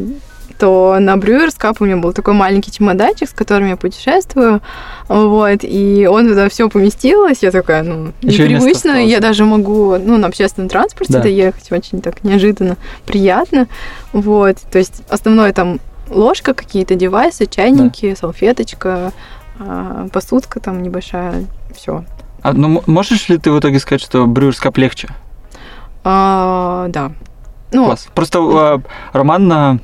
то на Brewers Cup у меня был такой маленький чемоданчик, с которым я путешествую, вот, и он туда все поместилось, я такая, ну, Еще непривычно, я даже могу, ну, на общественном транспорте да. доехать, очень так неожиданно, приятно, вот, то есть основное там ложка, какие-то девайсы, чайники, да. салфеточка, а, посудка там небольшая, все. А, ну, можешь ли ты в итоге сказать, что Brewers Cup легче? А, да. Ну, Класс. Просто а, Роман на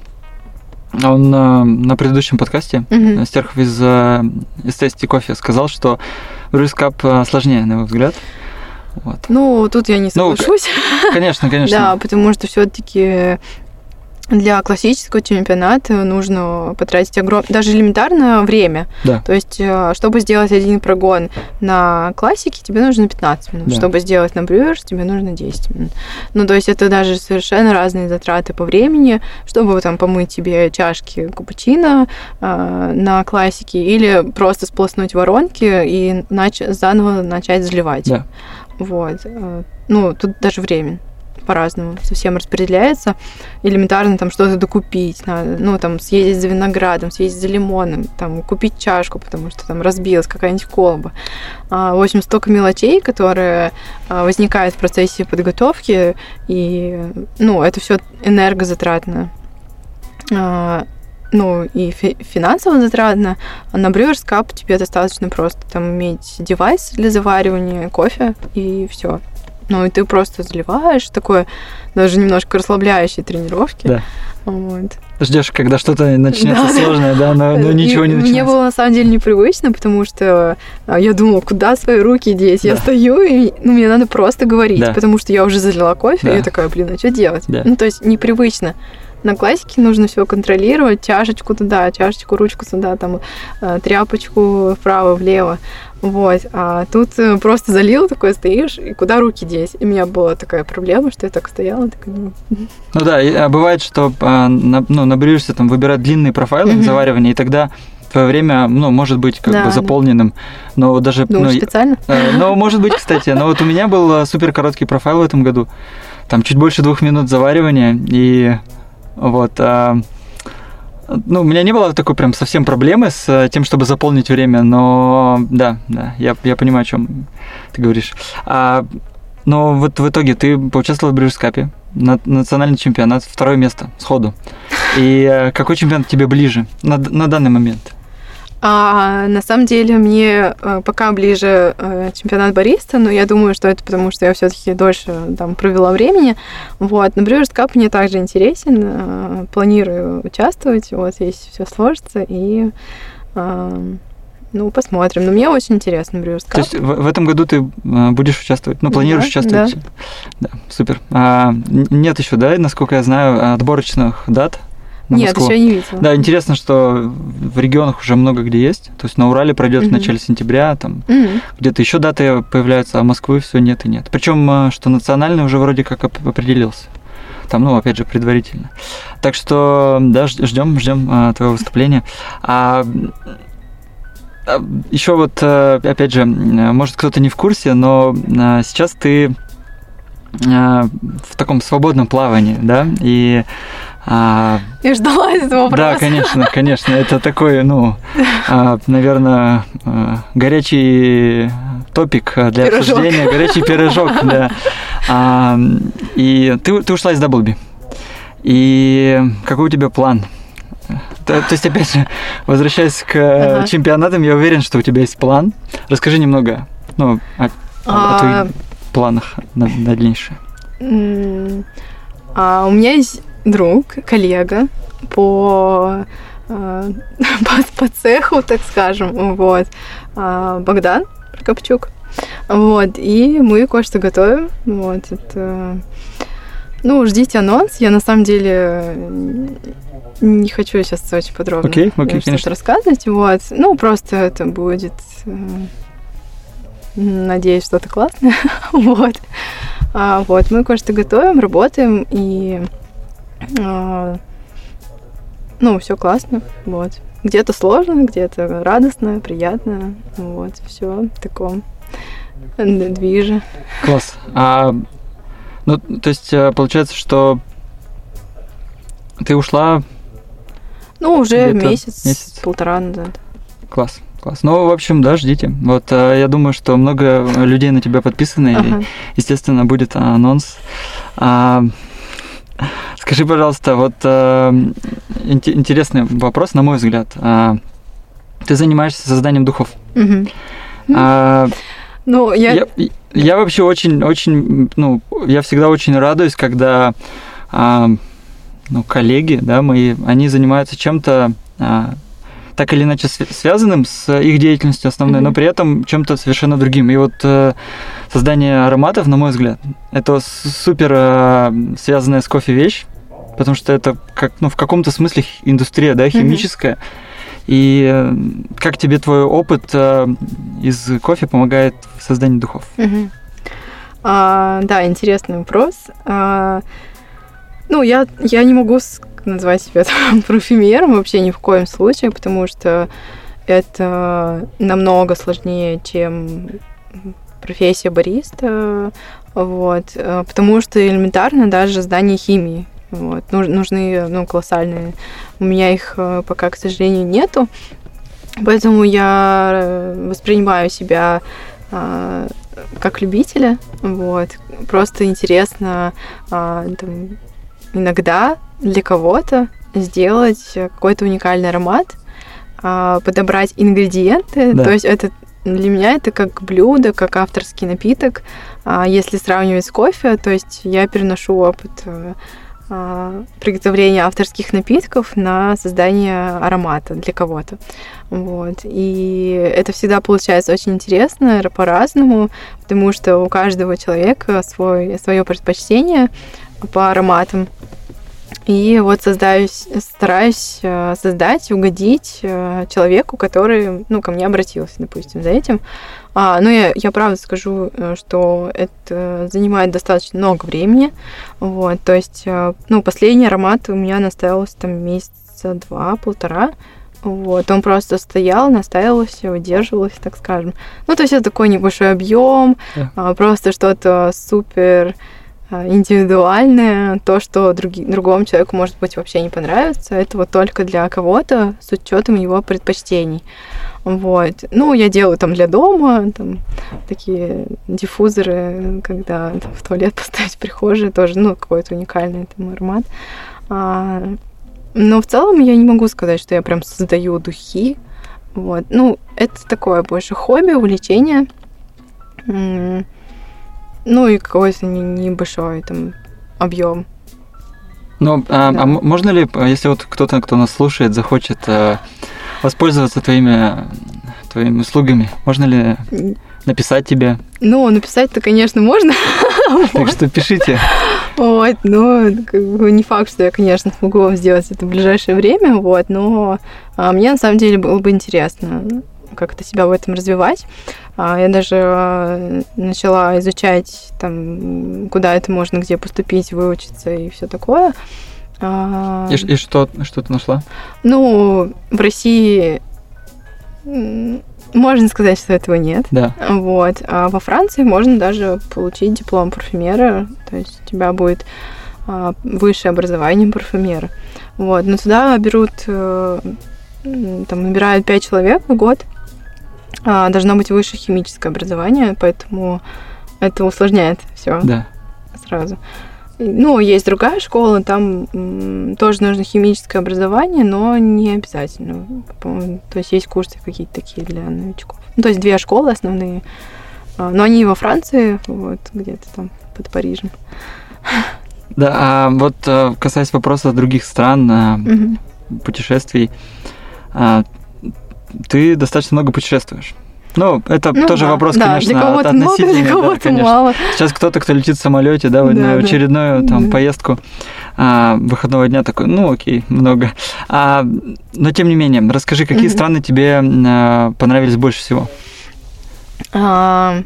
он э, на предыдущем подкасте, mm-hmm. Стерхов из, э, Тести Кофе, сказал, что Брюс Кап э, сложнее, на его взгляд. Вот. Ну, тут я не ну, соглашусь. Ну, конечно, конечно. да, потому что все-таки для классического чемпионата нужно потратить огромное, даже элементарное время. Да. То есть, э, чтобы сделать один прогон на классике, тебе нужно 15 минут. Да. Чтобы сделать на брюерс, тебе нужно 10 минут. Ну, то есть, это даже совершенно разные затраты по времени, чтобы там помыть тебе чашки капучино э, на классике или просто сполоснуть воронки и нач- заново начать заливать. Да. Вот. Э, ну, тут даже время по-разному совсем распределяется. Элементарно там что-то докупить надо. Ну, там, съездить за виноградом, съездить за лимоном, там, купить чашку, потому что там разбилась какая-нибудь колба. А, в общем, столько мелочей, которые а, возникают в процессе подготовки, и, ну, это все энергозатратно. А, ну, и фи- финансово затратно. А на Brewers Cup тебе достаточно просто там иметь девайс для заваривания кофе, и все. Ну, и ты просто заливаешь, такое даже немножко расслабляющие тренировки. Да. Вот. Ждешь, когда что-то начнется да. сложное, да, но, но ничего и не начинается. Мне было на самом деле непривычно, потому что а, я думала, куда свои руки деть? Да. Я стою, и ну, мне надо просто говорить, да. потому что я уже залила кофе, да. и я такая, блин, а что делать? Да. Ну, то есть непривычно. На классике нужно все контролировать, чашечку туда, чашечку, ручку сюда, там э, тряпочку вправо, влево. Вот. А тут э, просто залил, такой стоишь, и куда руки деть? И у меня была такая проблема, что я так стояла, такая, ну... Ну да, а бывает, что а, ну, набреешься там выбирать длинные профайлы mm-hmm. заваривания, и тогда твое время, ну, может быть как да, бы заполненным, но даже... Думаешь, ну, специально? Э, ну, может быть, кстати, но вот у меня был супер короткий профайл в этом году, там чуть больше двух минут заваривания, и вот... А, ну, у меня не было такой прям совсем проблемы с э, тем, чтобы заполнить время, но да, да, я, я понимаю, о чем ты говоришь. А, но вот в итоге ты поучаствовал в Брюшскапе, на, национальный чемпионат, второе место сходу. И э, какой чемпионат тебе ближе на, на данный момент? А, на самом деле мне э, пока ближе э, чемпионат бариста, но я думаю, что это потому, что я все-таки дольше там провела времени. Вот, на Brewers Cup мне также интересен, э, планирую участвовать, вот, если все сложится, и ну, посмотрим. Но мне очень интересно Brewers Cup. То есть в, в этом году ты будешь участвовать? Ну, планируешь да, участвовать? Да. да супер. А, нет еще, да, насколько я знаю, отборочных дат на Нет, Москву? еще не видела. Да, интересно, что в регионах уже много где есть. То есть на Урале пройдет в Мгм. начале сентября, там Мгм. где-то еще даты появляются, а Москвы все нет и нет. Причем, что национальный уже вроде как оп- определился. Там, ну, опять же, предварительно. Так что, да, ждем, ждем твоего выступления. А, еще вот, э, опять же, может кто-то не в курсе, но э, сейчас ты э, в таком свободном плавании, да, и а, Я ждала этого вопроса. Да, конечно, конечно. Это такой, ну, а, наверное, горячий топик для пирожок. обсуждения, горячий пирожок, да. А, и ты, ты ушла из Даблби. И какой у тебя план? То, то есть, опять же, возвращаясь к ага. чемпионатам, я уверен, что у тебя есть план. Расскажи немного ну, о, а... о твоих планах на, на дальнейшее. А, у меня есть друг, коллега по, э, по, по цеху, так скажем, вот, э, Богдан Прокопчук. Вот, и мы кое-что готовим. Вот, это... Ну, ждите анонс. Я на самом деле не хочу сейчас очень подробно okay, okay, что-то рассказывать. Вот. Ну, просто это будет, надеюсь, что-то классное. вот. А, вот, мы кое-что готовим, работаем, и а, ну, все классно, вот. Где-то сложно, где-то радостно, приятно, вот, все в таком движе. Класс. А, ну, то есть, получается, что ты ушла... Ну, уже месяц, месяц, полтора назад. Класс. Класс. Ну, в общем, да, ждите. Вот я думаю, что много людей на тебя подписаны, ага. и, естественно, будет анонс. А, Скажи, пожалуйста, вот э, интересный вопрос, на мой взгляд. Э, ты занимаешься созданием духов. Угу. А, ну, я... я... Я вообще очень, очень, ну, я всегда очень радуюсь, когда, а, ну, коллеги, да, мои, они занимаются чем-то а, так или иначе связанным с их деятельностью основной, mm-hmm. но при этом чем-то совершенно другим. И вот э, создание ароматов, на мой взгляд, это супер э, связанная с кофе вещь, потому что это как, ну, в каком-то смысле индустрия, да, химическая. Mm-hmm. И э, как тебе твой опыт э, из кофе помогает в создании духов? Mm-hmm. А, да, интересный вопрос. А, ну, я, я не могу назвать себя там, парфюмером вообще ни в коем случае, потому что это намного сложнее, чем профессия бариста, вот, потому что элементарно даже здание химии, вот, нужны, ну, колоссальные, у меня их пока, к сожалению, нету, поэтому я воспринимаю себя как любителя, вот, просто интересно там, иногда для кого-то сделать какой-то уникальный аромат, а, подобрать ингредиенты. Да. То есть это для меня это как блюдо, как авторский напиток. А, если сравнивать с кофе, то есть я переношу опыт а, приготовления авторских напитков на создание аромата для кого-то. Вот. И это всегда получается очень интересно, по-разному, потому что у каждого человека свой, свое предпочтение по ароматам. И вот создаюсь, стараюсь э, создать, угодить э, человеку, который, ну, ко мне обратился, допустим, за этим. А, ну, я, я правда скажу, э, что это занимает достаточно много времени. Вот, то есть, ну, последний аромат у меня настаивался там месяца два-полтора. Вот, он просто стоял, настаивался, выдерживался, так скажем. Ну, то есть это такой небольшой объем, yeah. просто что-то супер индивидуальное, то, что други, другому человеку, может быть, вообще не понравится, это вот только для кого-то с учетом его предпочтений. Вот. Ну, я делаю там для дома, там такие диффузоры, когда там, в туалет поставить в прихожей, тоже, ну, какой-то уникальный там аромат. А, но в целом я не могу сказать, что я прям создаю духи. Вот. Ну, это такое больше хобби, увлечение. Ну и какой-то небольшой там объем. Ну, а, да. а можно ли, если вот кто-то, кто нас слушает, захочет э, воспользоваться твоими, твоими услугами, можно ли написать тебе? Ну, написать-то, конечно, можно. Так что пишите. Вот, ну, как бы не факт, что я, конечно, смогу сделать это в ближайшее время, вот, но а, мне на самом деле было бы интересно как-то себя в этом развивать. А, я даже а, начала изучать, там, куда это можно, где поступить, выучиться и все такое. А, и, и что, что ты нашла? Ну, в России можно сказать, что этого нет. Да. Вот. А во Франции можно даже получить диплом парфюмера. То есть у тебя будет высшее образование парфюмера. Вот. Но туда берут, э, там, набирают 5 человек в год. А, должно быть высшее химическое образование, поэтому это усложняет все да. сразу. Ну, есть другая школа, там тоже нужно химическое образование, но не обязательно. То есть есть курсы какие-то такие для новичков. Ну, то есть две школы основные. А, но они во Франции, вот где-то там под Парижем. Да, а вот э, касаясь вопроса других стран, угу. путешествий, а, ты достаточно много путешествуешь. Ну, это ну, тоже да, вопрос, да, конечно, для кого-то относительный. Много, для кого-то да, мало. Сейчас кто-то, кто летит в самолете, да, да на очередную да. там да. поездку а, выходного дня такой, ну, окей, много. А, но тем не менее, расскажи, какие mm страны тебе а, понравились больше всего? А,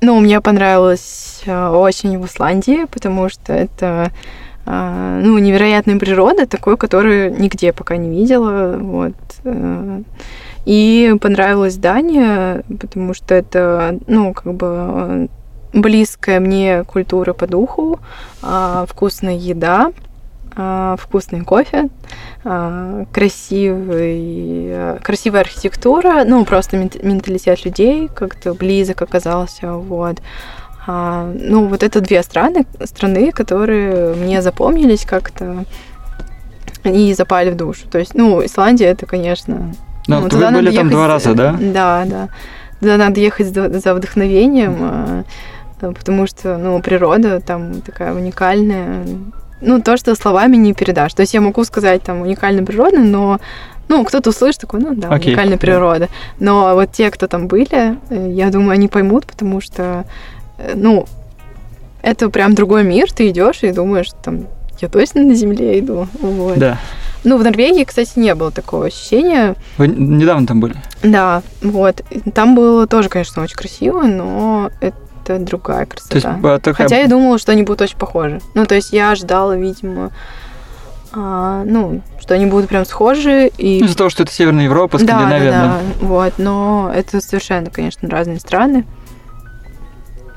ну, мне понравилось а, очень в Исландии, потому что это а, ну, невероятная природа, такой, которую нигде пока не видела. Вот. Э, и понравилась Дания, потому что это, ну, как бы близкая мне культура по духу, а, вкусная еда, а, вкусный кофе, а, красивый, красивая архитектура, ну, просто менталитет людей как-то близок оказался, вот. Ну, вот это две страны, страны, которые мне запомнились как-то и запали в душу. То есть, ну, Исландия это, конечно, ну, ну вы были там два раза, да? Да, да. Туда надо ехать за вдохновением, а, потому что, ну, природа там такая уникальная. Ну, то, что словами не передашь. То есть я могу сказать там уникальная природа, но ну, кто-то услышит такой, ну да, okay. уникальная природа. Но вот те, кто там были, э, я думаю, они поймут, потому что, э, ну, это прям другой мир, ты идешь и думаешь, там, я точно на земле иду. Вот. Да. Ну, в Норвегии, кстати, не было такого ощущения. Вы недавно там были? Да, вот. Там было тоже, конечно, очень красиво, но это другая красота. То есть, такая... Хотя я думала, что они будут очень похожи. Ну, то есть я ожидала, видимо, а, ну, что они будут прям схожи. И... Ну, из-за того, что это Северная Европа, Скандинавия. Да, да, да, вот. Но это совершенно, конечно, разные страны.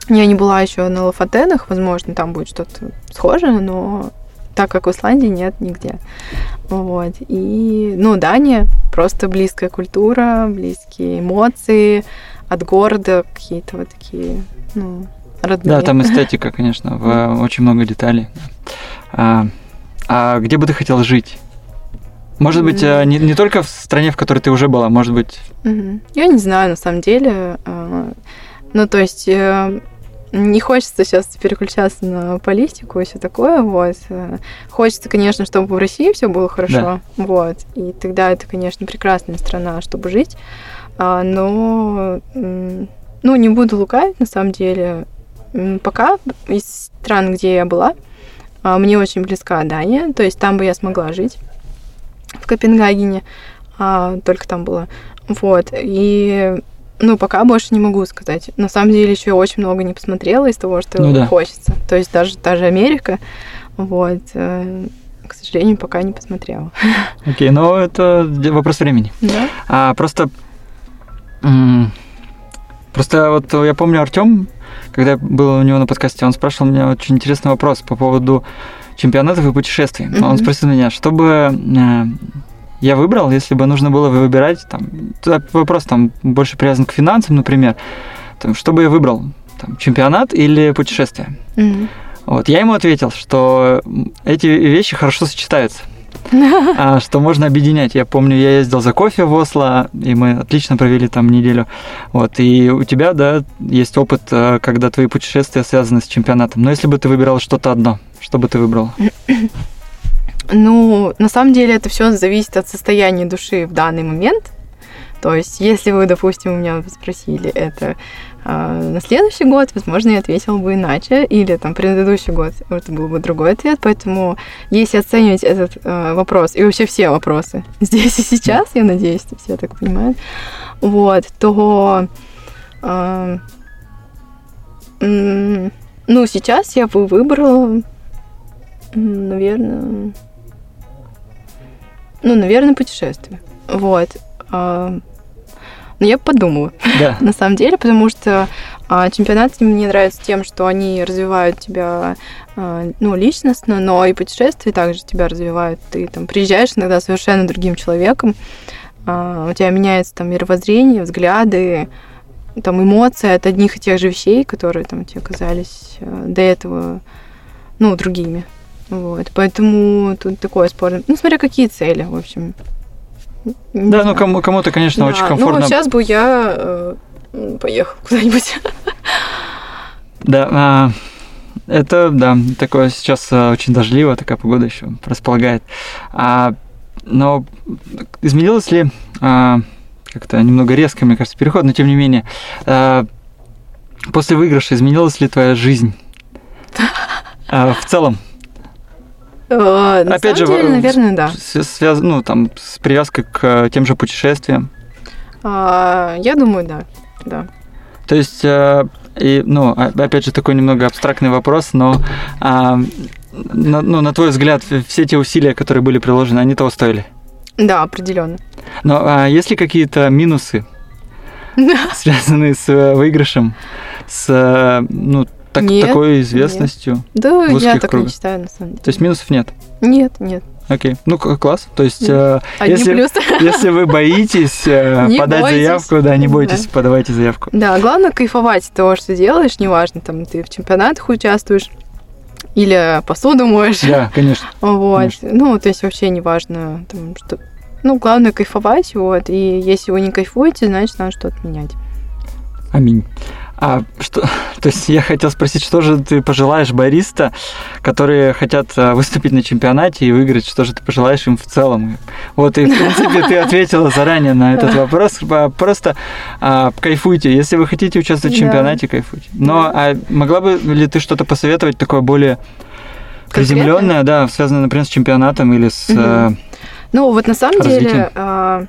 Я не была еще на Лафатенах, возможно, там будет что-то схожее, но так как в Исландии нет нигде. Вот. И, ну, Дания просто близкая культура, близкие эмоции, от города какие-то вот такие, ну, родные. Да, там эстетика, конечно, в, очень много деталей. А, а где бы ты хотел жить? Может быть, mm-hmm. не, не только в стране, в которой ты уже была, может быть... Mm-hmm. Я не знаю, на самом деле. А, ну, то есть э, не хочется сейчас переключаться на политику и все такое, вот. Хочется, конечно, чтобы в России все было хорошо, да. вот. И тогда это, конечно, прекрасная страна, чтобы жить. А, но, ну, не буду лукавить, на самом деле. Пока из стран, где я была, а, мне очень близка Дания, то есть там бы я смогла жить, в Копенгагене, а, только там была. Вот. И ну, пока больше не могу сказать. На самом деле еще очень много не посмотрела из того, что ну, да. хочется. То есть даже та же Америка, вот, э, к сожалению, пока не посмотрела. Окей, okay, но это вопрос времени. Да. А просто, просто вот я помню Артем, когда я был у него на подкасте, он спрашивал меня очень интересный вопрос по поводу чемпионатов и путешествий. Mm-hmm. Он спросил меня, чтобы э, я выбрал, если бы нужно было выбирать, там, вопрос там больше привязан к финансам, например, там, что бы я выбрал, там, чемпионат или путешествие? Mm-hmm. Вот, я ему ответил, что эти вещи хорошо сочетаются. а, что можно объединять. Я помню, я ездил за кофе в Осло, и мы отлично провели там неделю. Вот, и у тебя, да, есть опыт, э, когда твои путешествия связаны с чемпионатом. Но если бы ты выбирал что-то одно, что бы ты выбрал? Ну, на самом деле это все зависит от состояния души в данный момент. То есть, если вы, допустим, у меня спросили это а, на следующий год, возможно, я ответила бы иначе, или там предыдущий год, это был бы другой ответ. Поэтому, если оценивать этот э, вопрос и вообще все вопросы здесь и сейчас, я надеюсь, все так понимают, вот, то э, ну, сейчас я бы выбрала, наверное, ну, наверное, путешествие. Вот. А, но я подумала, да. на самом деле, потому что а, чемпионаты мне нравятся тем, что они развивают тебя а, ну, личностно, но и путешествия также тебя развивают. Ты там приезжаешь иногда совершенно другим человеком, а, у тебя меняется там мировоззрение, взгляды, там эмоции от одних и тех же вещей, которые там тебе казались а, до этого, ну, другими. Вот, поэтому тут такое спорное. Ну, смотря какие цели, в общем. Не да, знаю. ну кому, кому-то, конечно, да, очень комфортно. Ну, сейчас бы я э, поехал куда-нибудь. Да, а, это, да, такое сейчас а, очень дождливо, такая погода еще располагает. А, но изменилось ли а, как-то немного резко, мне кажется, переход, но тем не менее, а, после выигрыша изменилась ли твоя жизнь а, в целом? Э, на Опять же, деле, наверное, да. Связ... Ну, там, с привязкой к э, тем же путешествиям. А, я думаю, да. да. То есть, э, и, ну, опять же, такой немного абстрактный вопрос, но а, на, ну, на твой взгляд, все те усилия, которые были приложены, они того стоили? Да, определенно. Но а есть ли какие-то минусы, связанные с выигрышем, с ну, так, нет, такой известностью? Нет. Да, я так кругах. не считаю, на самом деле. То есть минусов нет? Нет, нет. Окей. Ну, класс. То есть, э, если, если вы боитесь э, подать бойтесь. заявку, да, не бойтесь, да. подавайте заявку. Да, главное кайфовать от того, что делаешь, неважно, там ты в чемпионатах участвуешь, или посуду моешь. Да, конечно. Вот. Конечно. Ну, то есть вообще неважно, там, что... Ну, главное кайфовать, вот, и если вы не кайфуете, значит, надо что-то менять. Аминь. А что, то есть я хотел спросить, что же ты пожелаешь бариста, которые хотят а, выступить на чемпионате и выиграть, что же ты пожелаешь им в целом? Вот и в принципе ты ответила заранее на этот вопрос. Просто а, кайфуйте, если вы хотите участвовать в чемпионате, кайфуйте. Но а могла бы ли ты что-то посоветовать такое более приземленное, да, связанное, например, с чемпионатом или с угу. Ну вот на самом развитием? деле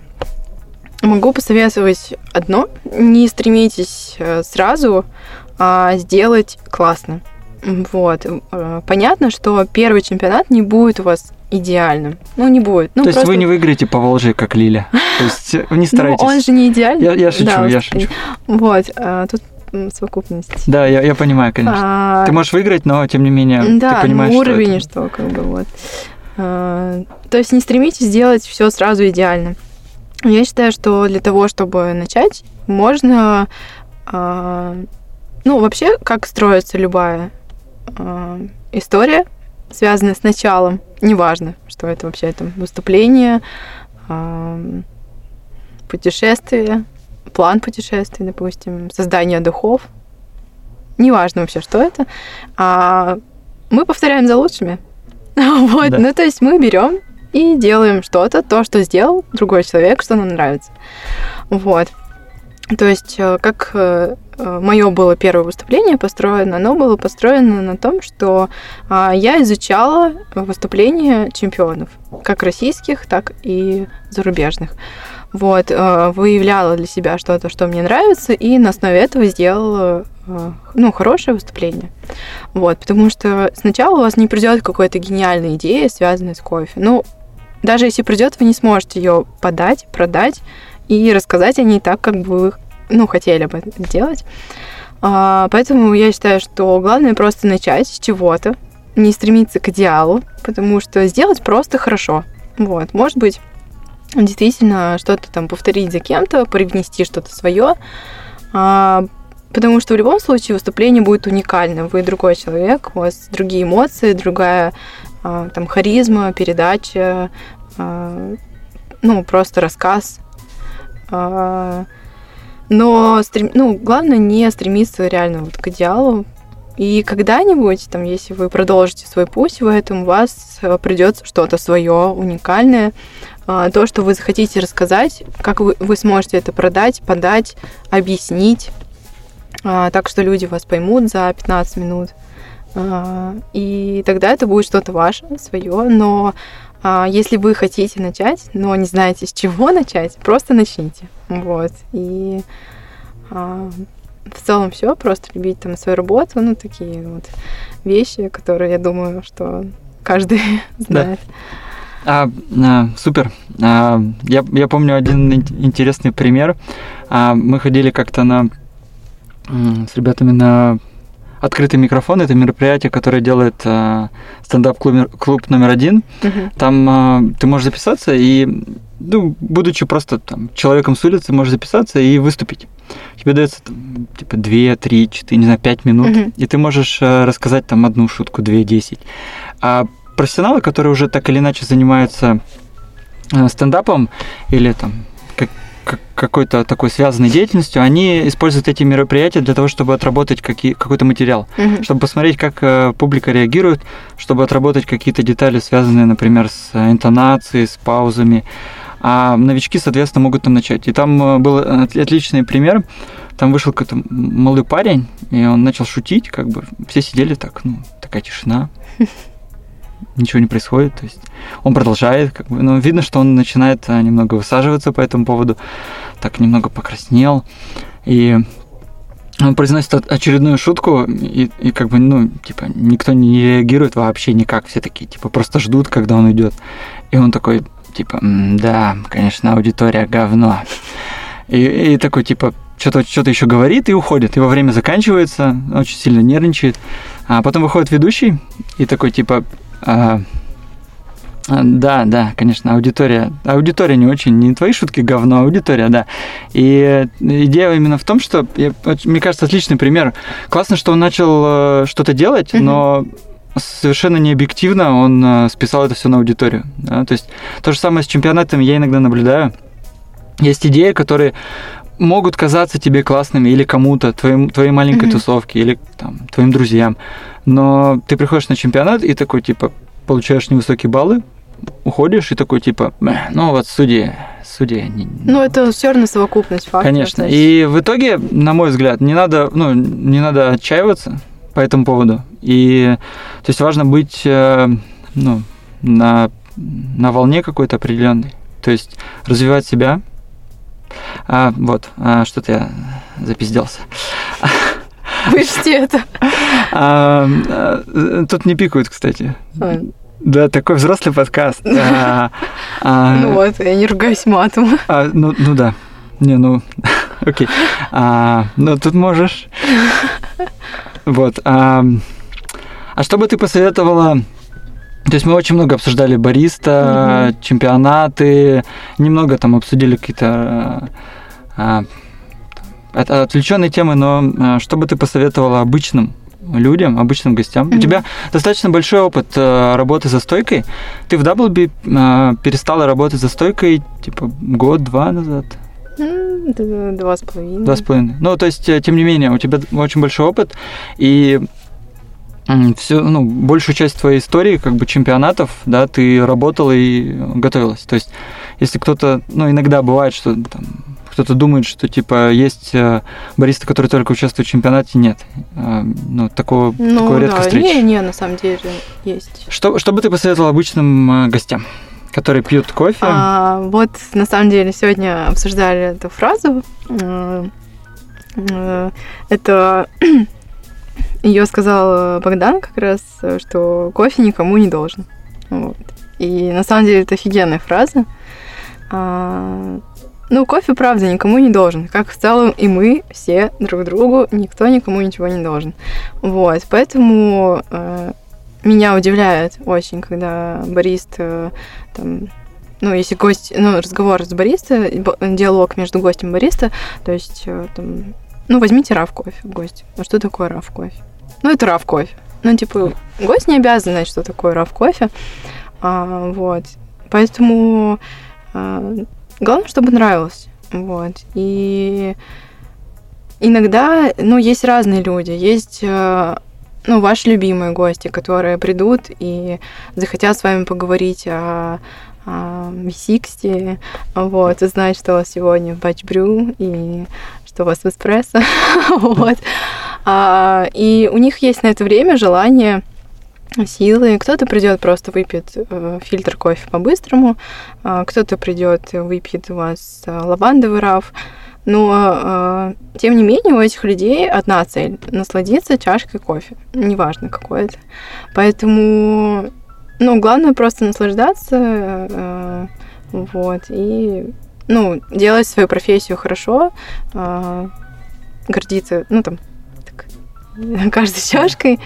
Могу посоветовать одно. Не стремитесь э, сразу а сделать классно. Вот. Э, понятно, что первый чемпионат не будет у вас идеальным. Ну, не будет. Ну, То есть вы не выиграете по Волжье, как Лиля? То есть э, не старайтесь. Ну, он же не идеальный. Я, я шучу, да, я шучу. Вот. Тут совокупность. Да, я, я понимаю, конечно. А... Ты можешь выиграть, но тем не менее да, ты понимаешь, ну, уровень, что, это... что как бы вот. А, то есть не стремитесь сделать все сразу идеально. Я считаю, что для того, чтобы начать, можно... Э, ну, вообще, как строится любая э, история, связанная с началом, неважно, что это вообще там выступление, э, путешествие, план путешествия, допустим, создание духов, неважно вообще, что это, а мы повторяем за лучшими. вот, да. ну то есть мы берем и делаем что-то, то, что сделал другой человек, что нам нравится. Вот. То есть, э, как э, э, мое было первое выступление построено, оно было построено на том, что а, я изучала выступления чемпионов, как российских, так и зарубежных. Вот, выявляла для себя что-то, что мне нравится, и на основе этого сделала ну, хорошее выступление. Вот, потому что сначала у вас не придет какой-то гениальной идеи, связанной с кофе. Ну, даже если придет, вы не сможете ее подать, продать и рассказать о ней так, как бы вы ну, хотели бы это делать. А, поэтому я считаю, что главное просто начать с чего-то, не стремиться к идеалу, потому что сделать просто хорошо. Вот, может быть, действительно что-то там повторить за кем-то, привнести что-то свое, а, потому что в любом случае выступление будет уникальным. Вы другой человек, у вас другие эмоции, другая там харизма, передача, а, ну, просто рассказ. А, но стрем... ну, главное не стремиться реально вот к идеалу, и когда-нибудь, там, если вы продолжите свой путь в этом, у вас э, придется что-то свое, уникальное, а, то, что вы захотите рассказать, как вы, вы сможете это продать, подать, объяснить, а, так что люди вас поймут за 15 минут. А, и тогда это будет что-то ваше, свое, но если вы хотите начать, но не знаете, с чего начать, просто начните. Вот. И в целом все, просто любить там свою работу, ну, такие вот вещи, которые, я думаю, что каждый знает. Да. А, а, супер. А, я, я помню один интересный пример. А, мы ходили как-то на с ребятами на открытый микрофон. Это мероприятие, которое делает а, стендап-клуб клуб номер один. Uh-huh. Там а, ты можешь записаться и, ну, будучи просто там человеком с улицы, можешь записаться и выступить тебе дается там, типа 2, 3, 4, не знаю, 5 минут, угу. и ты можешь э, рассказать там одну шутку, 2, 10. А профессионалы, которые уже так или иначе занимаются э, стендапом или там какой-то такой связанной деятельностью, они используют эти мероприятия для того, чтобы отработать какие, какой-то материал, mm чтобы посмотреть, как э, публика реагирует, чтобы отработать какие-то детали, связанные, например, с интонацией, с паузами. А новички, соответственно, могут там начать. И там э, был отличный пример. Там вышел какой-то молодой парень, и он начал шутить, как бы. Все сидели так, ну, такая тишина, ничего не происходит, то есть он продолжает, как бы, но видно, что он начинает э, немного высаживаться по этому поводу, так немного покраснел, и он произносит очередную шутку, и, и как бы, ну, типа, никто не реагирует вообще никак, все такие, типа, просто ждут, когда он уйдет. И он такой, типа, да, конечно, аудитория говно. И, и такой, типа, что-то что еще говорит и уходит. Его время заканчивается, очень сильно нервничает. А потом выходит ведущий и такой, типа, да, да, конечно, аудитория. Аудитория не очень, не твои шутки говно, а аудитория, да. И идея именно в том, что, я, мне кажется, отличный пример. Классно, что он начал э, что-то делать, но совершенно не объективно он э, списал это все на аудиторию. Да? То есть то же самое с чемпионатами я иногда наблюдаю. Есть идеи, которые могут казаться тебе классными или кому-то, твоим, твоей маленькой mm-hmm. тусовке, или там, твоим друзьям. Но ты приходишь на чемпионат и такой, типа, получаешь невысокие баллы, уходишь и такой, типа, ну вот судьи, судьи. Ну, это все равно совокупность фактов. Конечно. И в итоге, на мой взгляд, не надо, ну, не надо отчаиваться по этому поводу. И то есть важно быть э, ну, на, на волне какой-то определенной. То есть развивать себя. А, вот, а, что-то я запизделся. Вычти это. А, а, тут не пикают, кстати. А. Да, такой взрослый подкаст. А, а, ну вот, я не ругаюсь матом. Ну, ну да. Не, ну, окей. Ну, тут можешь. Вот. А, а что бы ты посоветовала то есть мы очень много обсуждали бариста, угу. чемпионаты, немного там обсудили какие-то а, это отвлеченные темы, но а, что бы ты посоветовала обычным людям, обычным гостям? mm У тебя достаточно большой опыт а, работы за стойкой. Ты в Даблби а, перестала работать за стойкой типа год-два назад. Два с половиной. Два с половиной. Ну, то есть, э, тем не менее, у тебя очень большой опыт, и всю, ну, большую часть твоей истории, как бы чемпионатов, да, ты работала и готовилась. То есть, если кто-то, ну, иногда бывает, что там, кто-то думает, что типа есть э, баристы, которые только участвуют в чемпионате, нет. Э, ну, такого, ну, такого редко да. встретишь. Не, не, на самом деле есть. Что, что бы ты посоветовал обычным гостям? которые пьют кофе. А, вот, на самом деле, сегодня обсуждали эту фразу. Э, э, это ее сказал Богдан как раз, что кофе никому не должен. Вот. И на самом деле это офигенная фраза. Ну, кофе, правда, никому не должен. Как в целом и мы все друг другу, никто никому ничего не должен. Вот, поэтому э, меня удивляет очень, когда барист э, там, ну, если гость, ну, разговор с бариста, диалог между гостем и бариста, то есть, э, там, ну, возьмите раф кофе, гость. Ну, что такое раф кофе? Ну, это раф кофе. Ну, типа, гость не обязан знать, что такое раф кофе. А, вот. Поэтому а, главное, чтобы нравилось. Вот. И иногда, ну, есть разные люди. Есть э, ну, ваши любимые гости, которые придут и захотят с вами поговорить о, V60, вот, узнать, что у вас сегодня в Brew и что у вас в эспрессо, вот. А, и у них есть на это время желание силы. Кто-то придет просто выпьет э, фильтр кофе по-быстрому, э, кто-то придет выпьет у вас э, лавандовый раф. Но, э, тем не менее, у этих людей одна цель – насладиться чашкой кофе. Неважно, какой это. Поэтому, ну, главное просто наслаждаться, э, вот, и, ну, делать свою профессию хорошо, э, гордиться, ну, там, так, каждой чашкой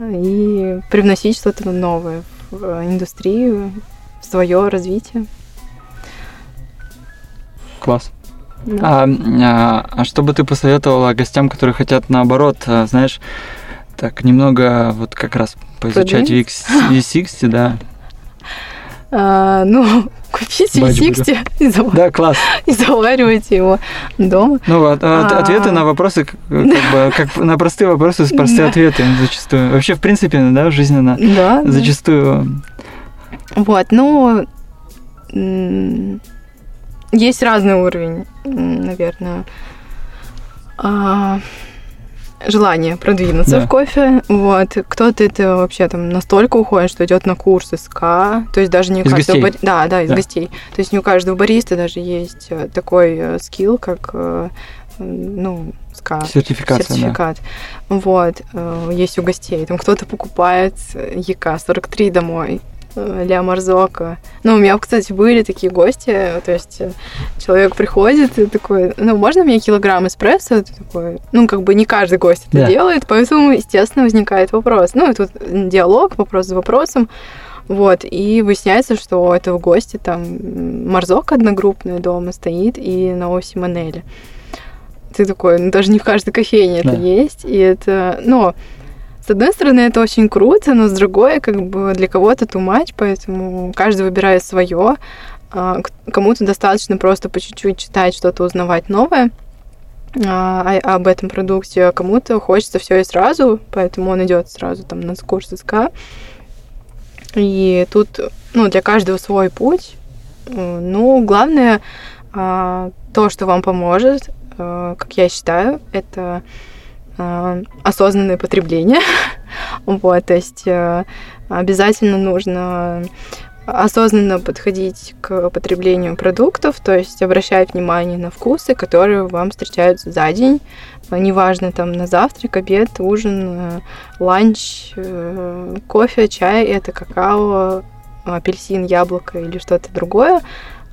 и привносить что-то новое в индустрию, в свое развитие. Класс. Да. А, а, а что бы ты посоветовала гостям, которые хотят наоборот, а, знаешь, так немного вот как раз поизучать V60, да? А, ну, купите V60 и, зав... да, класс. и заваривайте его дома. Ну, от, а... ответы на вопросы, как, бы, как на простые вопросы, простые ответы зачастую. Вообще, в принципе, да, жизненно. Да. Зачастую. Вот, ну, есть разный уровень, наверное, а, желание продвинуться да. в кофе. Вот. Кто-то это вообще там настолько уходит, что идет на курсы СК. То есть даже не у из каждого гостей. Бар... Да, да, из да. гостей. То есть не у каждого бариста даже есть э, такой э, skill, как э, ну, SCA. Сертификация, Сертификат. Да. Вот. Есть у гостей. Там кто-то покупает EK-43 домой La Marzocco. Ну, у меня, кстати, были такие гости, то есть э, человек приходит и такой, ну, можно мне килограммм эспрессо? Ты такой, ну, как бы не каждый гость это да. делает, поэтому, естественно, возникает вопрос. Ну, и тут диалог, вопрос за вопросом. Вот, и выясняется, что у этого гостя там Марзок одногруппный дома стоит и на оси Манели. Ты такой, ну, даже не в каждой кофейне да. это есть, и это, ну, с одной стороны, это очень круто, но с другой, как бы для кого-то much, поэтому каждый выбирает свое. А, кому-то достаточно просто по чуть-чуть читать, что-то узнавать новое а, об этом продукте, а кому-то хочется все и сразу, поэтому он идет сразу там на курс СК. И тут, ну, для каждого свой путь. Ну, главное, а, то, что вам поможет, как я считаю, это осознанное потребление. вот, то есть э, обязательно нужно осознанно подходить к потреблению продуктов, то есть обращать внимание на вкусы, которые вам встречаются за день. Неважно, там на завтрак, обед, ужин, э, ланч, э, кофе, чай, это какао, апельсин, яблоко или что-то другое.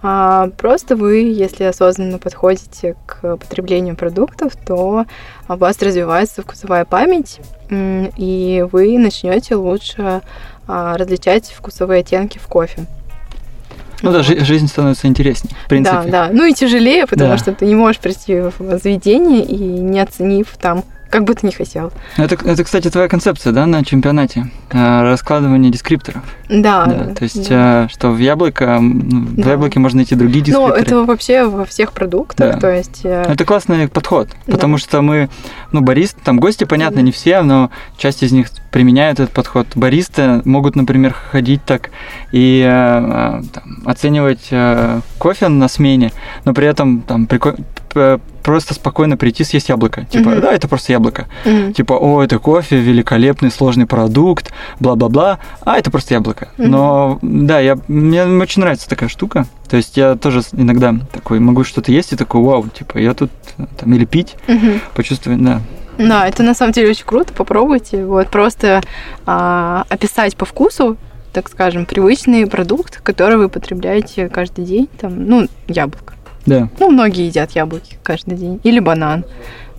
А просто вы, если осознанно подходите к потреблению продуктов, то у вас развивается вкусовая память, и вы начнете лучше а, различать вкусовые оттенки в кофе. Ну да, жизнь становится интереснее, в принципе. Да, да. Ну и тяжелее, потому да. что ты не можешь прийти в заведение и не оценив там как бы ты ни хотел. Это, это, кстати, твоя концепция, да, на чемпионате? Э, раскладывание дескрипторов. Да. да то есть, да. Э, что в яблоко, ну, да. в яблоке можно найти другие ну, дескрипторы. Ну, это вообще во всех продуктах, да. то есть... Э, это классный подход, потому да. что мы, ну, барист, там гости, понятно, не все, но часть из них применяют этот подход. Баристы могут, например, ходить так и там, оценивать кофе на смене, но при этом там прикольно просто спокойно прийти съесть яблоко. Типа, mm-hmm. да, это просто яблоко. Mm-hmm. Типа, о, это кофе, великолепный, сложный продукт, бла-бла-бла. А, это просто яблоко. Mm-hmm. Но, да, я, мне очень нравится такая штука. То есть я тоже иногда такой могу что-то есть и такой, вау, типа, я тут там или пить, mm-hmm. почувствовать, да. Да, это на самом деле очень круто, попробуйте. Вот просто а, описать по вкусу, так скажем, привычный продукт, который вы потребляете каждый день, там, ну, яблоко. Да. Ну, многие едят яблоки каждый день. Или банан.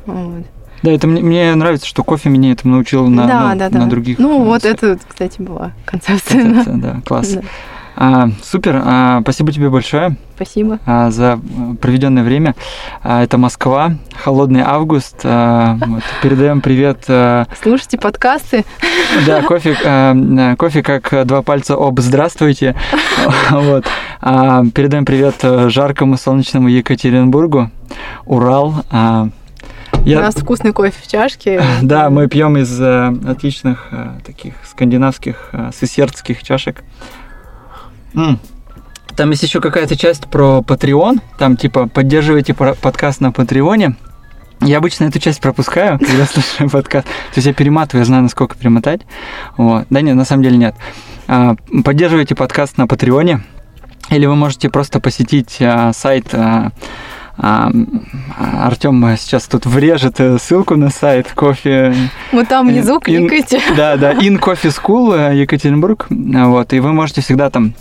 Вот. Да, это мне, мне нравится, что кофе меня этому научил на, да, ну, да, да. на других. Ну, вот это, кстати, была концепция. Концепция, да, класс. Да. А, супер, а, спасибо тебе большое. Спасибо. А, за э, проведенное время. А, это Москва, холодный август. А, вот, передаем привет. А, Слушайте подкасты. Да, кофе, а, кофе как два пальца об здравствуйте. Вот. А, передаем привет жаркому солнечному Екатеринбургу, Урал. А, Я... У нас вкусный кофе в чашке. Да, мы пьем из э, отличных э, таких скандинавских э, сесердских чашек. М. Там есть еще какая-то часть про Patreon. Там типа поддерживайте подкаст на Патреоне. Я обычно эту часть пропускаю, когда слушаю подкаст. То есть я перематываю, я знаю, насколько перемотать. Вот. Да нет, на самом деле нет. А, поддерживайте подкаст на Патреоне. Или вы можете просто посетить а, сайт а, Артем сейчас тут врежет э, ссылку на сайт кофе. Вот там внизу кликайте. Да, да, In Coffee School Екатеринбург. Вот, и вы можете всегда там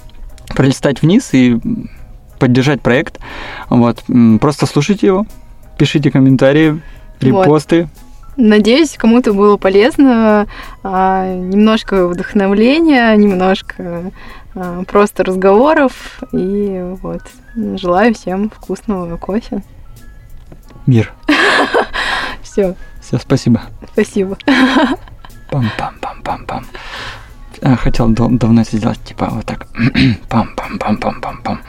пролистать вниз и поддержать проект. Вот, просто слушайте его, пишите комментарии, репосты. Вот. Надеюсь, кому-то было полезно, а, немножко вдохновления, немножко а, просто разговоров. И вот, желаю всем вкусного кофе. Мир. Все. Все, спасибо. Спасибо. Пам-пам-пам-пам-пам. Хотел давно сделать, типа, вот так. Пам-пам-пам-пам-пам-пам.